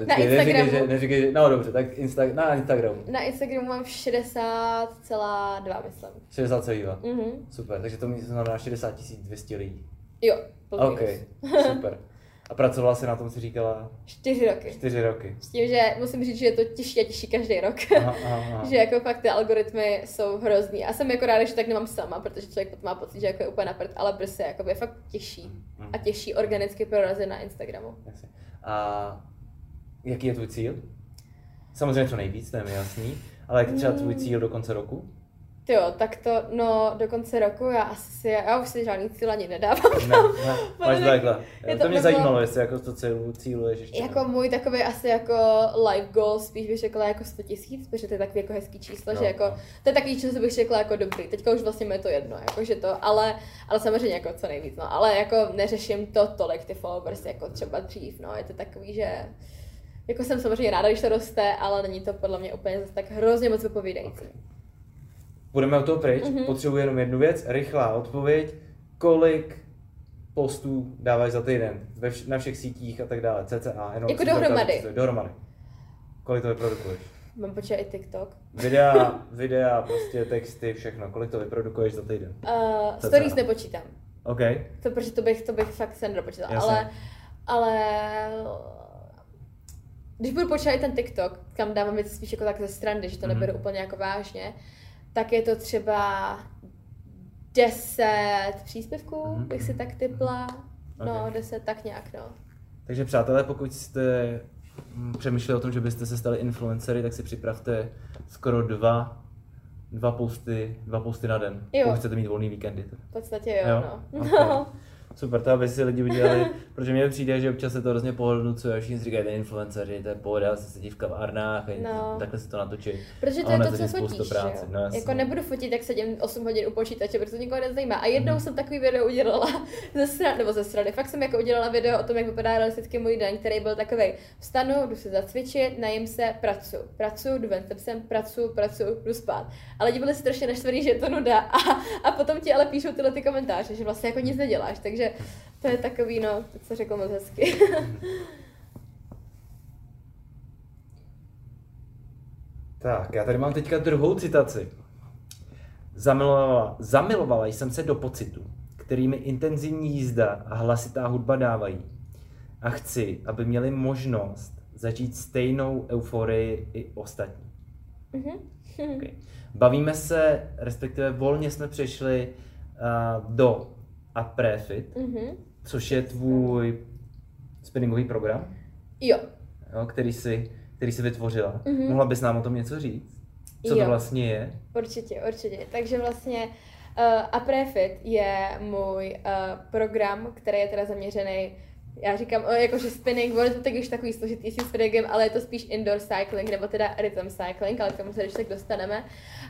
*laughs* na Instagramu. Neříkej, že, neříkej, že, no dobře, tak Insta, na Instagramu. Na Instagramu mám 60,2 myslím. 60,2? Mhm. Super, takže to znamená 60 200 lidí. Jo, OK, *laughs* super. A pracovala jsi na tom, si říkala? Čtyři roky. Čtyři roky. S tím, že musím říct, že je to těžší a těžší každý rok. Aha, aha, *laughs* že jako fakt ty algoritmy jsou hrozný. A jsem jako ráda, že tak nemám sama, protože člověk potom má pocit, že jako je úplně napřed, ale prostě jako je fakt těžší. Mhm. A těžší organicky prorazit na Instagramu. Jasně. A jaký je tvůj cíl? Samozřejmě co nejvíc, to je mi jasný, ale jak třeba tvůj cíl do konce roku? Jo, tak to, no, do konce roku já asi, já už si žádný cíl ani nedávám. Ne, ne, *laughs* máš takhle. Je to, to mě zajímalo, jestli jako to cílu, cíluješ ještě. Jako ne. můj takový asi jako life goal, spíš bych řekla jako 100 tisíc, protože to je takový jako hezký číslo, no, že jako, no. to je takový číslo, co bych řekla jako dobrý. Teďka už vlastně mi je to jedno, jako že to, ale, ale samozřejmě jako co nejvíc, no. Ale jako neřeším to tolik ty followers, jako třeba dřív, no. Je to takový, že jako jsem samozřejmě ráda, když to roste, ale není to podle mě úplně zase tak hrozně moc vypovídající. Okay. Budeme od toho pryč, mm-hmm. potřebuji jenom jednu věc, rychlá odpověď. Kolik postů dáváš za týden ve vš- na všech sítích a tak dále, CCA, jenom Jako dohromady. Dohromady. Kolik to vyprodukuješ? Mám počítat i TikTok. Videa, *laughs* videa, prostě texty, všechno. Kolik to vyprodukuješ za týden? Uh, stories nepočítám. OK. To, protože to bych, to bych fakt se nedopočítala. Ale, ale když budu počítat i ten TikTok, kam dávám věci spíš jako tak ze strany, že to mm-hmm. neberu úplně jako vážně, tak je to třeba 10 příspěvků, mm-hmm. bych si tak typla. No, okay. 10, tak nějak, no. Takže přátelé, pokud jste mm, přemýšleli o tom, že byste se stali influencery, tak si připravte skoro dva, dva posty, dva posty na den. Jo. Pokud chcete mít volný víkendy. V podstatě jo, jo? no. Okay. *laughs* Super, to aby si lidi udělali, *laughs* protože mně přijde, že občas se to hrozně pohodlnocuje, všichni si říkají, ten influenceři, to je pohoda, se sedí v kavárnách, no. takhle se to natočí. Protože to je to, co fotíš, práce. No, jako nebudu fotit, jak sedím 8 hodin u počítače, protože to nikoho nezajímá. A jednou mm. jsem takový video udělala *laughs* ze strany, nebo ze strany, fakt jsem jako udělala video o tom, jak vypadá realisticky můj den, který byl takový. Vstanu, jdu se zacvičit, najím se, pracu, pracu, jdu ven sem, pracu, pracu, jdu spát. Ale lidi byli strašně naštvaný, že je to nuda. *laughs* A, a potom ti ale píšou tyhle ty komentáře, že vlastně jako nic neděláš. Takže takže to je takový, no, co řekl moc hezky. *laughs* tak, já tady mám teďka druhou citaci. Zamilovala, zamilovala jsem se do pocitu, kterými intenzivní jízda a hlasitá hudba dávají. A chci, aby měli možnost začít stejnou euforii i ostatní. Mm-hmm. Okay. Bavíme se, respektive volně jsme přešli uh, do a Prefit, mm-hmm. což je tvůj spinningový program. Jo. jo který si který se vytvořila. Mhm. Mohla bys nám o tom něco říct? Co Jo. to vlastně je? Určitě, určitě. Takže vlastně uh, Aprefit je můj uh, program, který je teda zaměřený já říkám, o, jakože spinning, ono je to tak už takový složitý s tím spinningem, ale je to spíš indoor cycling, nebo teda rhythm cycling, ale k tomu se když tak dostaneme.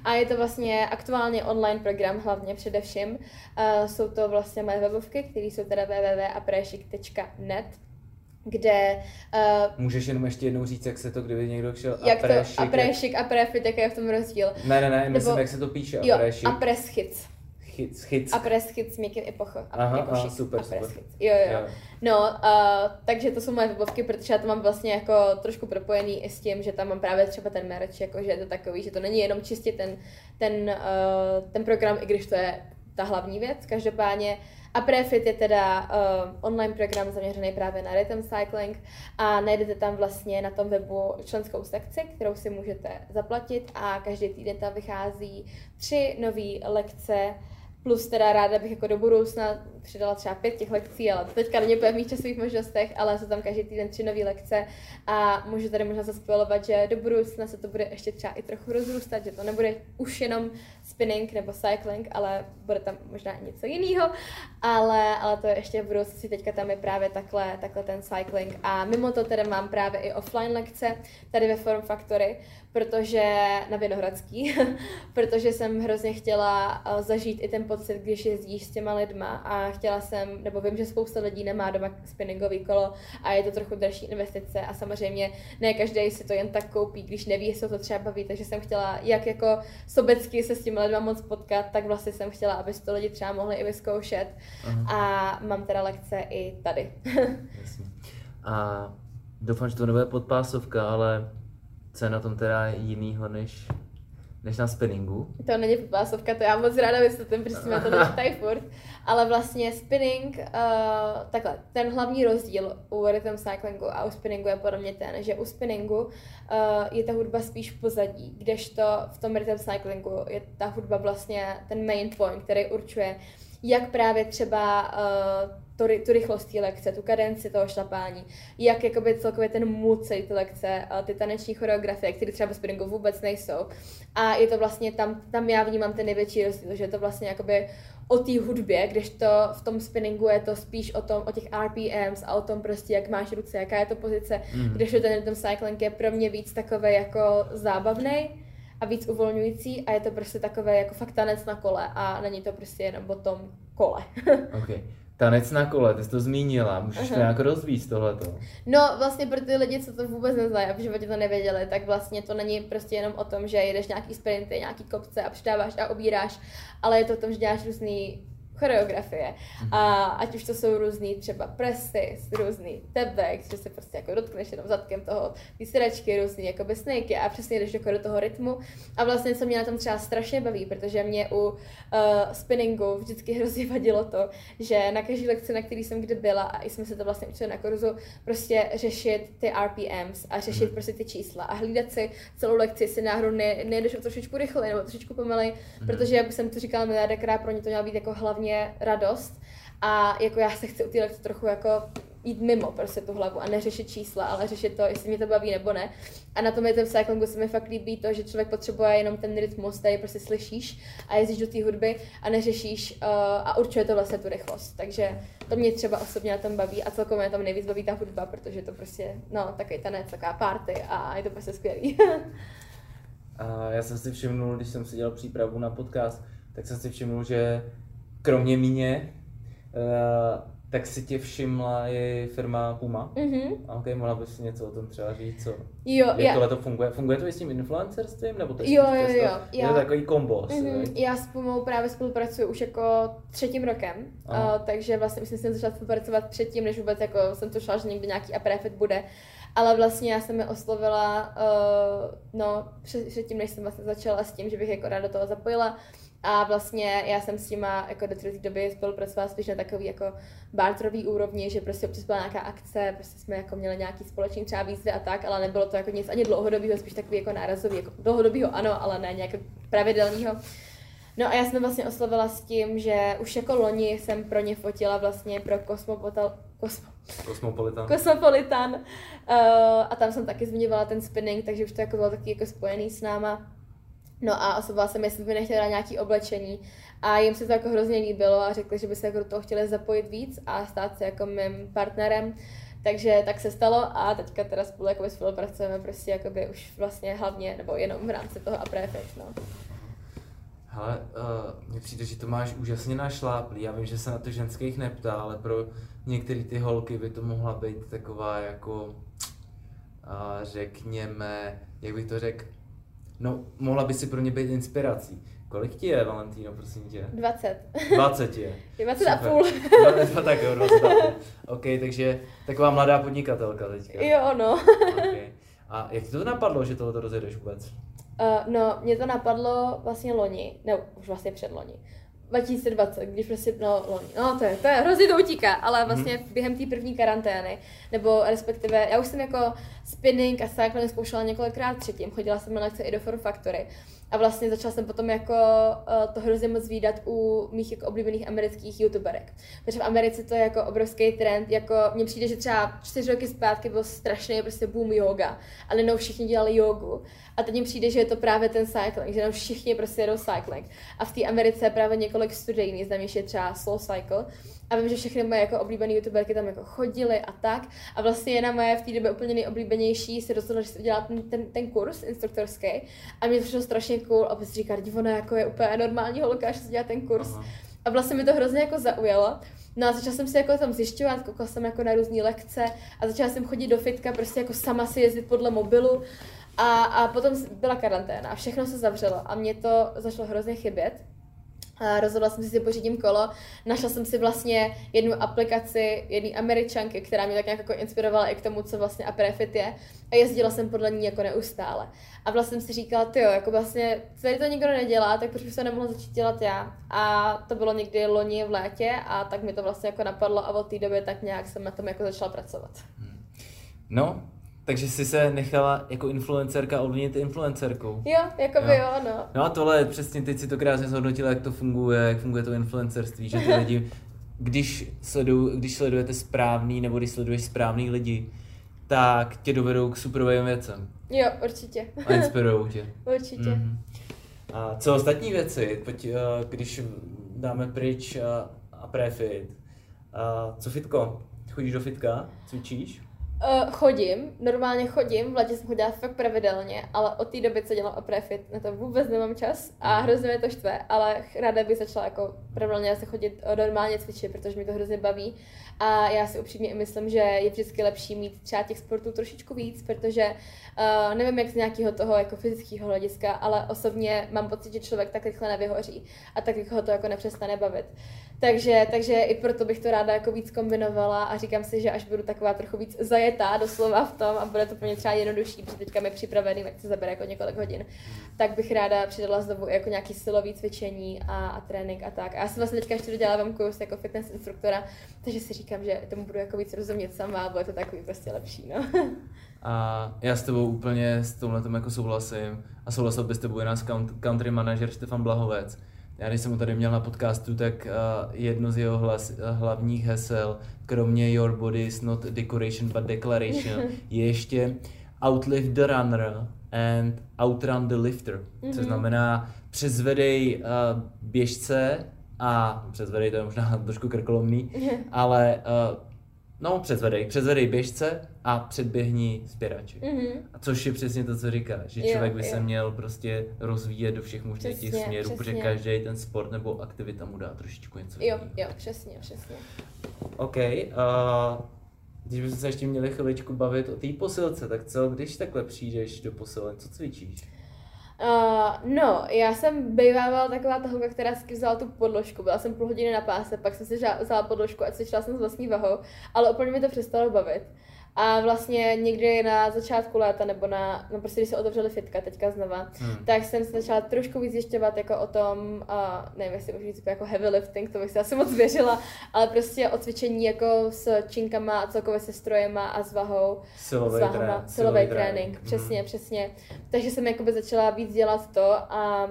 A je to vlastně aktuálně online program, hlavně především. Uh, jsou to vlastně moje webovky, které jsou teda www.aprešik.net, kde uh, Můžeš jenom ještě jednou říct, jak se to, kdyby někdo šel jak to apréšik, aprešik, aprefit, jaký je v tom rozdíl. Ne, ne, ne, myslím, Nebo- jak se to píše. Jo, Apréšik, apreschit. chyc, chyc. Apreschit s měkkým i pocho. Aha, jako aha, super, Apreschit. super. Jo, jo, jo. No, uh, takže to jsou moje webovky, protože já to mám vlastně jako trošku propojený i s tím, že tam mám právě třeba ten merch, jako že je to takový, že to není jenom čistě ten, ten, uh, ten program, i když to je ta hlavní věc. Každopádně a Prefit je teda uh, online program zaměřený právě na rhythm cycling a najdete tam vlastně na tom webu členskou sekci, kterou si můžete zaplatit a každý týden tam vychází tři nové lekce Plus teda ráda bych jako do budoucna přidala třeba pět těch lekcí, ale teďka není úplně v mých časových možnostech, ale jsou tam každý týden tři nové lekce a můžu tady možná zaspojovat, že do budoucna se to bude ještě třeba i trochu rozrůstat, že to nebude už jenom spinning nebo cycling, ale bude tam možná něco jiného, ale, ale to je ještě v budoucnosti, teďka tam je právě takhle, takhle ten cycling. A mimo to teda mám právě i offline lekce tady ve Form Factory, protože na Vinohradský, *laughs* protože jsem hrozně chtěla eh, zažít i ten pocit, když jezdíš s těma lidma. A chtěla jsem, nebo vím, že spousta lidí nemá doma spinningový kolo a je to trochu dražší investice. A samozřejmě ne každý si to jen tak koupí, když neví, jestli to třeba baví, takže jsem chtěla jak jako sobecky se s těma lidma moc potkat, tak vlastně jsem chtěla, aby to lidi třeba mohli i vyzkoušet Aha, a mám teda lekce i tady. *laughs* jasně. A doufám, že to nebude podpásovka, ale co je na tom teda jinýho než, než na spinningu? To není popásovka, to já moc ráda vysvětlím, protože jsme to tady furt. Ale vlastně spinning, uh, takhle, ten hlavní rozdíl u rhythm cyclingu a u spinningu je podle mě ten, že u spinningu uh, je ta hudba spíš v pozadí, kdežto v tom rhythm cyclingu je ta hudba vlastně ten main point, který určuje, jak právě třeba uh, to, tu rychlost té lekce, tu kadenci toho šlapání, jak jakoby celkově ten mood celé ty lekce, ty taneční choreografie, které třeba ve spinningu vůbec nejsou. A je to vlastně tam, tam já vnímám ten největší rozdíl, že je to vlastně jakoby o té hudbě, když to v tom spinningu je to spíš o tom, o těch RPMs a o tom prostě, jak máš ruce, jaká je to pozice, Mhm. když ten rhythm cycling je pro mě víc takový jako zábavný a víc uvolňující a je to prostě takové jako fakt tanec na kole a není to prostě jenom o tom kole. *laughs* OK. Tanec na kole, ty jsi to zmínila, můžeš to Aha. nějak rozvíct tohleto. No vlastně pro ty lidi, co to vůbec neznají a v životě to nevěděli, tak vlastně to není prostě jenom o tom, že jedeš nějaký sprinty, nějaký kopce a přidáváš a obíráš, ale je to o tom, že děláš různý choreografie. A ať už to jsou různý třeba presy, různý tebek, že se prostě jako dotkneš jenom zadkem toho, ty sedačky, různý jako snakey a přesně jdeš jako do toho rytmu. A vlastně co mě na tom třeba strašně baví, protože mě u uh, spinningu vždycky hrozně *laughs* vadilo to, že na každé lekci, na který jsem kdy byla, a i jsme se to vlastně učili na kurzu, prostě řešit ty RPMs a řešit prostě ty čísla a hlídat si celou lekci, jestli náhodou ne, nejdeš o trošičku rychleji nebo trošičku pomalej, protože jak jsem to říkala miliardakrát, pro ně to měla být jako hlavně radost a jako já se chci u té lekce trochu jako jít mimo prostě tu hlavu a neřešit čísla, ale řešit to, jestli mě to baví nebo ne. A na tom je ten cyclingu se mi fakt líbí to, že člověk potřebuje jenom ten rytmus, který prostě slyšíš a jezdíš do té hudby a neřešíš uh, a určuje to vlastně tu rychlost. Takže to mě třeba osobně na tom baví a celkově na tom nejvíc baví ta hudba, protože to prostě, no, takový tanec, taková party a je to prostě skvělý. *laughs* A já jsem si všimnul, když jsem si dělal přípravu na podcast, tak jsem si všimnul, že kromě míně, uh, tak si tě všimla i firma Puma. mhm. A Ok, mohla bys si něco o tom třeba říct, co? Jo, Jak já, tohle to funguje? Funguje to i s tím influencerstvím? Nebo to je Jo, jo, to- jo, Je já- to takový kombo. Mhm, já s Pumou právě spolupracuju už jako třetím rokem, Aha. uh, takže vlastně už jsem začala spolupracovat předtím, než vůbec jako jsem tušila, že někdy nějaký aprefit bude. Ale vlastně já jsem je oslovila, uh, no, před, předtím, než jsem vlastně začala s tím, že bych jako ráda do toho zapojila. A vlastně já jsem s nima jako do té doby spolupracovala spíš na takový jako barterový úrovni, že prostě občas byla nějaká akce, prostě jsme jako měli nějaký společný třeba výzvy a tak, ale nebylo to jako nic ani dlouhodobého, spíš takový jako nárazový, jako dlouhodobýho ano, ale ne nějak pravidelného. No a já jsem vlastně oslovila s tím, že už jako loni jsem pro ně fotila vlastně pro Cosmopotal, Cosmo, Kosmopolitan. Cosmopolitan uh, a tam jsem taky zmiňovala ten spinning, takže už to jako bylo taky jako spojený s náma. No a osobovala jsem, jestli by nechtěla nějaký oblečení a jim se to jako hrozně líbilo a řekli, že by se jako do toho chtěli zapojit víc a stát se jako mým partnerem. Takže tak se stalo a teďka teda spolu jako spolupracujeme prostě jakoby už vlastně hlavně, nebo jenom v rámci toho a prefix, no. Hele, uh, mně přijde, že to máš úžasně našláplý. Já vím, že se na to ženských neptá, ale pro některé ty holky by to mohla být taková jako, uh, řekněme, jak bych to řekl, no, mohla by si pro ně být inspirací. Kolik ti je, Valentýno, prosím tě? 20. 20 je. *laughs* Je 20 a půl. Dva, tak jo, 20 a půl. OK, takže taková mladá podnikatelka teďka. Jo, no. Okay. A jak ti to napadlo, že tohle rozjedeš vůbec? Uh, no, mě to napadlo vlastně loni, ne, už vlastně před loni. 2020, když prostě, no, loni, no to je, to je, hrozně to utíká, ale vlastně mm. během té první karantény, nebo respektive, já už jsem jako spinning a cycling zkoušela několikrát předtím, chodila jsem na lekce i do Form Factory a vlastně začala jsem potom jako uh, to hrozně moc výdat u mých jako oblíbených amerických youtuberek. Protože v Americe to je jako obrovský trend, jako mně přijde, že třeba čtyři roky zpátky byl strašný prostě boom yoga, ale no všichni dělali jogu. A teď mi přijde, že je to právě ten cycling, že jenom všichni prostě jedou cycling. A v té Americe právě několik studií, znamená, je třeba Soul Cycle, a vím, že všechny moje jako oblíbené youtuberky tam jako chodily a tak. A vlastně jedna moje v té době úplně nejoblíbenější se rozhodla, že si udělá ten, ten, ten kurz instruktorský. A mě to přišlo strašně cool a prostě říká, ona jako je úplně normální holka, že si dělá ten kurz. Aha. A vlastně mi to hrozně jako zaujalo. No a začala jsem si jako tam zjišťovat, koukala jsem jako na různé lekce a začala jsem chodit do fitka, prostě jako sama si jezdit podle mobilu. A, a potom byla karanténa a všechno se zavřelo a mě to začalo hrozně chybět. Rozhodla jsem si, že pořídím kolo. Našla jsem si vlastně jednu aplikaci jedné američanky, která mě tak nějak jako inspirovala i k tomu, co vlastně Aprefit je. A jezdila jsem podle ní jako neustále. A vlastně jsem si říkala, ty jo, jako vlastně tady to nikdo nedělá, tak proč bych to nemohla začít dělat já? A to bylo někdy loni v létě a tak mi to vlastně jako napadlo a od té doby tak nějak jsem na tom jako začala pracovat. No, takže jsi se nechala jako influencerka ovlivnit influencerkou. Jo, jako by jo, no. No a tohle přesně teď si to krásně zhodnotila, jak to funguje, jak funguje to influencerství, že ty *laughs* lidi, když, sleduj, když sledujete správný nebo když sleduješ správný lidi, tak tě dovedou k superovým věcem. Jo, určitě. A inspirují tě. *laughs* určitě. Mm-hmm. A co ostatní věci, Pojď, eh, když dáme pryč a, a prefit, a co fitko? Chodíš do fitka? Cvičíš? Uh, chodím, normálně chodím, v letě jsem chodila fakt pravidelně, ale od té doby, co dělám prefit, na to vůbec nemám čas a mhm. hrozně mě to štve, ale ráda bych začala jako pravidelně se chodit eh, normálně cvičit, protože mi to hrozně baví a já si upřímně myslím, že je vždycky lepší mít třeba těch sportů trošičku víc, protože uh, nevím jak z nějakého toho jako fyzického hlediska, ale osobně mám pocit, že člověk tak rychle nevyhoří a tak rychle ho to jako nepřestane bavit. Takže, takže i proto bych to ráda jako víc kombinovala a říkám si, že až budu taková trochu víc zajetá doslova v tom a bude to pro mě třeba jednodušší, protože teďka mi připravený, tak se zabere jako několik hodin, tak bych ráda přidala znovu jako nějaký silový cvičení a, a trénink a tak. A já jsem vlastně teďka ještě dodělávám kurz jako fitness instruktora, takže si říkám, že tomu budu jako víc rozumět sama a bude to takový prostě lepší, no. *laughs* A já s tebou úplně s tomhle jako souhlasím a souhlasil by s tebou i náš country manager Štefan Blahovec já když jsem ho tady měl na podcastu, tak uh, jedno z jeho hlas, uh, hlavních hesel, kromě Your body is not decoration but declaration, *laughs* je ještě Outlive the runner and outrun the lifter, mm-hmm. což znamená přezvedej uh, běžce a přezvedej to je možná *laughs* trošku krkolomný, *laughs* ale uh, No, přezvedej, přezvedej běžce a předběhni spěrači. Mm-hmm. A což je přesně to, co říká, že jo, člověk by jo. se měl prostě rozvíjet do všech možných těch směrů, přesně. protože každý ten sport nebo aktivita mu dá trošičku něco. Jo, jo, přesně, přesně. OK, uh, když bychom se ještě měli chviličku bavit o té posilce, tak co, když takhle přijdeš do posilen, co cvičíš? Uh, no, já jsem bývávala taková ta holka, která si vzala tu podložku. Byla jsem půl hodiny na páse, pak jsem si vzala podložku a cvičila jsem s vlastní vahou, ale úplně mi to přestalo bavit. A vlastně někdy na začátku léta, nebo na, no prostě když se otevřeli fitka teďka znova, hmm. tak jsem se začala trošku víc zjišťovat jako o tom, uh, nevím, jestli můžu říct jako heavy lifting, to bych si asi moc věřila, ale prostě o cvičení jako s činkama a celkově se strojema a s vahou. Silový, s trén, silový trénink, trénink. přesně, hmm. přesně. Takže jsem jakoby začala víc dělat to a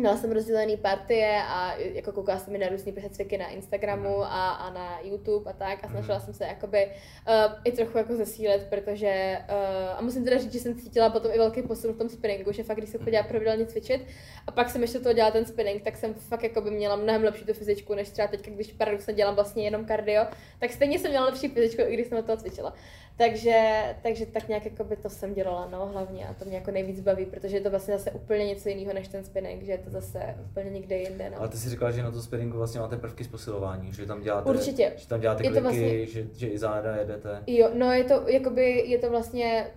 Měla jsem rozdělený partie a jako koukala jsem mi na různý cviky na Instagramu a, a na YouTube a tak a snažila Mhm. jsem se jakoby uh, i trochu jako zesílit, protože uh, a musím teda říct, že jsem cítila potom i velký posun v tom spinningu, že fakt když jsem chodila pravidelně cvičit a pak jsem ještě to dělala ten spinning, tak jsem fakt jakoby měla mnohem lepší tu fyzičku, než třeba teď, když paradoxně dělám vlastně jenom kardio, tak stejně jsem měla lepší fyzičku, i když jsem na to cvičila. Takže, takže tak nějak jako by to jsem dělala, no hlavně a to mě jako nejvíc baví, protože je to vlastně zase úplně něco jiného než ten spinning, že je to zase úplně někde jinde, no. Ale ty si říkala, že na to spinningu vlastně máte prvky z posilování, že tam děláte, Určitě. že tam děláte kliky, vlastně- že, že i záda jedete. Jo, no je to, jakoby, je to vlastně,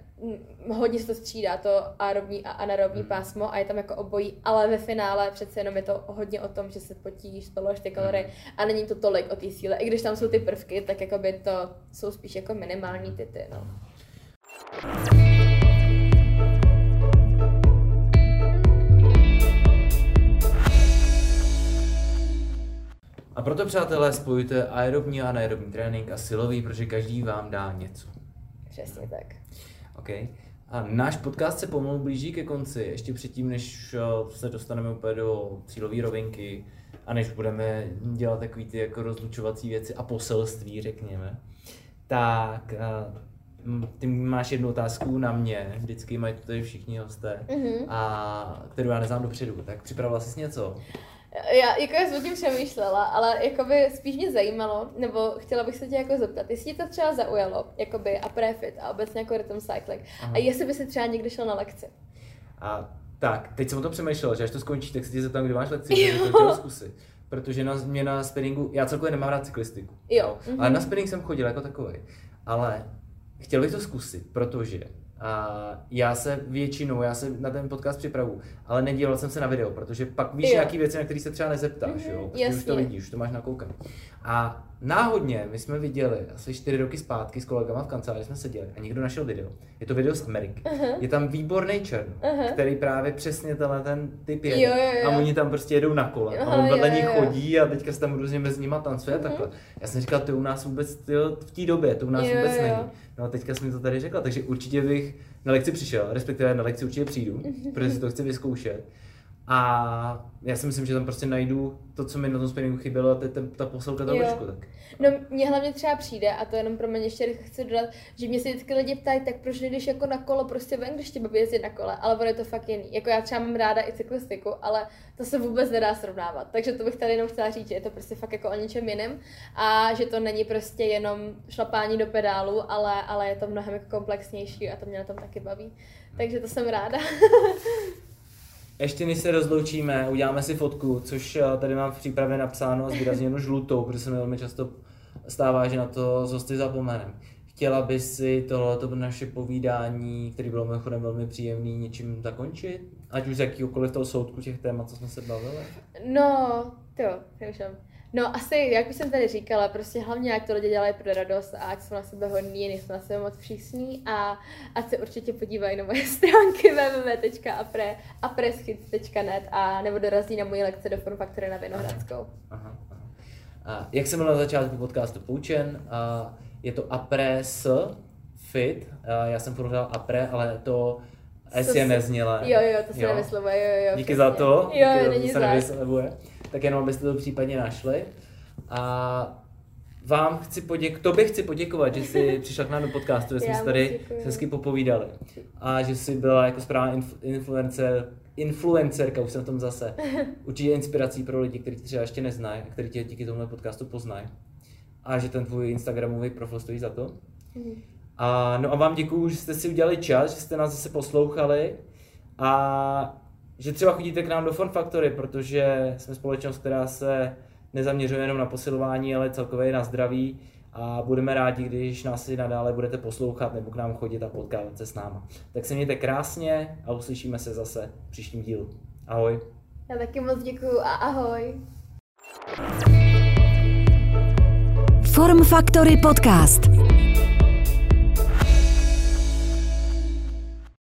hodně se to střídá, to aerobní a anaerobní Mhm. pásmo a je tam jako obojí, ale ve finále přece jenom je to hodně o tom, že se potíš, spaluješ ty kalorie Mhm. a není to tolik o té síle. I když tam jsou ty prvky, tak jakoby to jsou spíš jako minimální ty ty, no. A proto, přátelé, spojujte aerobní a anaerobní trénink a silový, protože každý vám dá něco. Přesně tak. OK. A náš podcast se pomalu blíží ke konci, ještě předtím, než eh, se dostaneme úplně do cílové rovinky a než budeme dělat takový ty jako rozlučovací věci a poselství, řekněme. Tak, eh, ty máš jednu otázku na mě, vždycky mají to tady všichni hosté, Mhm. a kterou já neznám dopředu. Tak připravila jsi něco? Já jako já jsem o tím přemýšlela, ale jakoby spíš mě zajímalo, nebo chtěla bych se tě jako zeptat, jestli tě to třeba zaujalo, jakoby a prefit a obecně jako rhythm cycling, Aha. a jestli by si třeba někdy šel na lekci. A tak, teď jsem o tom přemýšlel, že až to skončí, tak se tě zeptám, kdy máš lekci, *laughs* protože to chtěl zkusit. Protože na, mě na spinningu, já celkově nemám rád cyklistiku. Jo, Ale mhm. na spinning jsem chodil jako takový. Ale chtěl bych to zkusit, protože a já se většinou, já se na ten podcast připravu, ale nedíval jsem se na video, protože pak víš Jo. nějaký věci, na které se třeba nezeptáš, Mhm, jo? Protože už to jasně. vidíš, už to máš nakoukané. A náhodně my jsme viděli asi čtyři roky zpátky s kolegama v kanceláři jsme seděli a někdo našel video. Je to video z Ameriky. Aha. Je tam výborný čern, Aha. který právě přesně tenhle ten typ jede. Jo, jo, jo. A oni tam prostě jedou na kole. A Aha, on vedle nich chodí a teďka se tam různě mezi nima tancuje a takhle. Já jsem říkal, to u nás vůbec, tyjo, v té době, to u nás Jo, vůbec jo. není. No a teďka jsi mi to tady řekla, takže určitě bych na lekci přišel, respektive na lekci určitě přijdu, *laughs* protože si to chci vyzkoušet. A já si myslím, že tam prostě najdu to, co mi na tom spinningu chybělo, a to je ta posilka toho vršku. Tak. No, mně hlavně třeba přijde, a to jenom pro mě ještě rychle chci dodat, že mě se vždycky lidi ptají, tak proč nejdeš jako na kolo prostě ven, když tě baví jezdit na kole, ale ono je to fakt jiný. Jako já třeba mám ráda i cyklistiku, ale to se vůbec nedá srovnávat. Takže to bych tady jenom chtěla říct, že je to prostě fakt jako o něčem jiném a že to není prostě jenom šlapání do pedálu, ale, ale je to mnohem jako komplexnější a to mě na tom taky baví. Takže to jsem ráda. *laughs* Ještě než se rozloučíme, uděláme si fotku, což eh, tady mám v přípravě napsáno zvýrazněno žlutou, protože se mi velmi často stává, že na to z hosty zapomenem. Chtěla by si tohleto naše povídání, který bylo mimochodem velmi příjemný, něčím zakončit? Ať už z jakýkoliv toho soudku těch témat, co jsme se bavili? No, to, přemýšlím. No asi, jak už jsem tady říkala, prostě hlavně ať to lidi dělají pro radost a ať jsou na sebe hodní, nejsou na sebe moc přísní a ať se určitě podívají na moje *laughs* stránky www.apreschit.net a nebo dorazí na moji lekce do Form Factory na Vinohradskou. Aha, aha. A jak jsem byl na začátku podcastu poučen, a je to Apres Fit, a já jsem furt dal Apre, ale to S je neznělé. Jo, jo, to se nevyslovuje, jo, jo. Díky přesně. za to, Jo, díky, jo, za to není se nevyslovuje. Tak jenom abyste to případně našli. A vám chci poděkovat, tobě chci poděkovat, že jsi *laughs* přišla k nám do podcastu, že jsme si moc tady hezky popovídali. A že jsi byla jako správná inf- influencer, influencerka, už jsem v tom zase. *laughs* Určitě inspirací pro lidi, kteří tě třeba ještě neznají, a kteří tě díky tomuhle podcastu poznají. A že ten tvůj Instagramový profil stojí za to. Mhm. A, no a vám děkuju, že jste si udělali čas, že jste nás zase poslouchali a že třeba chodíte k nám do Fun Factory, protože jsme společnost, která se nezaměřuje jenom na posilování, ale celkově i na zdraví a budeme rádi, když nás i nadále budete poslouchat nebo k nám chodit a potkávat se s náma. Tak se mějte krásně a uslyšíme se zase v příštím dílu. Ahoj. Já taky moc děkuju a ahoj. Form Factory Podcast.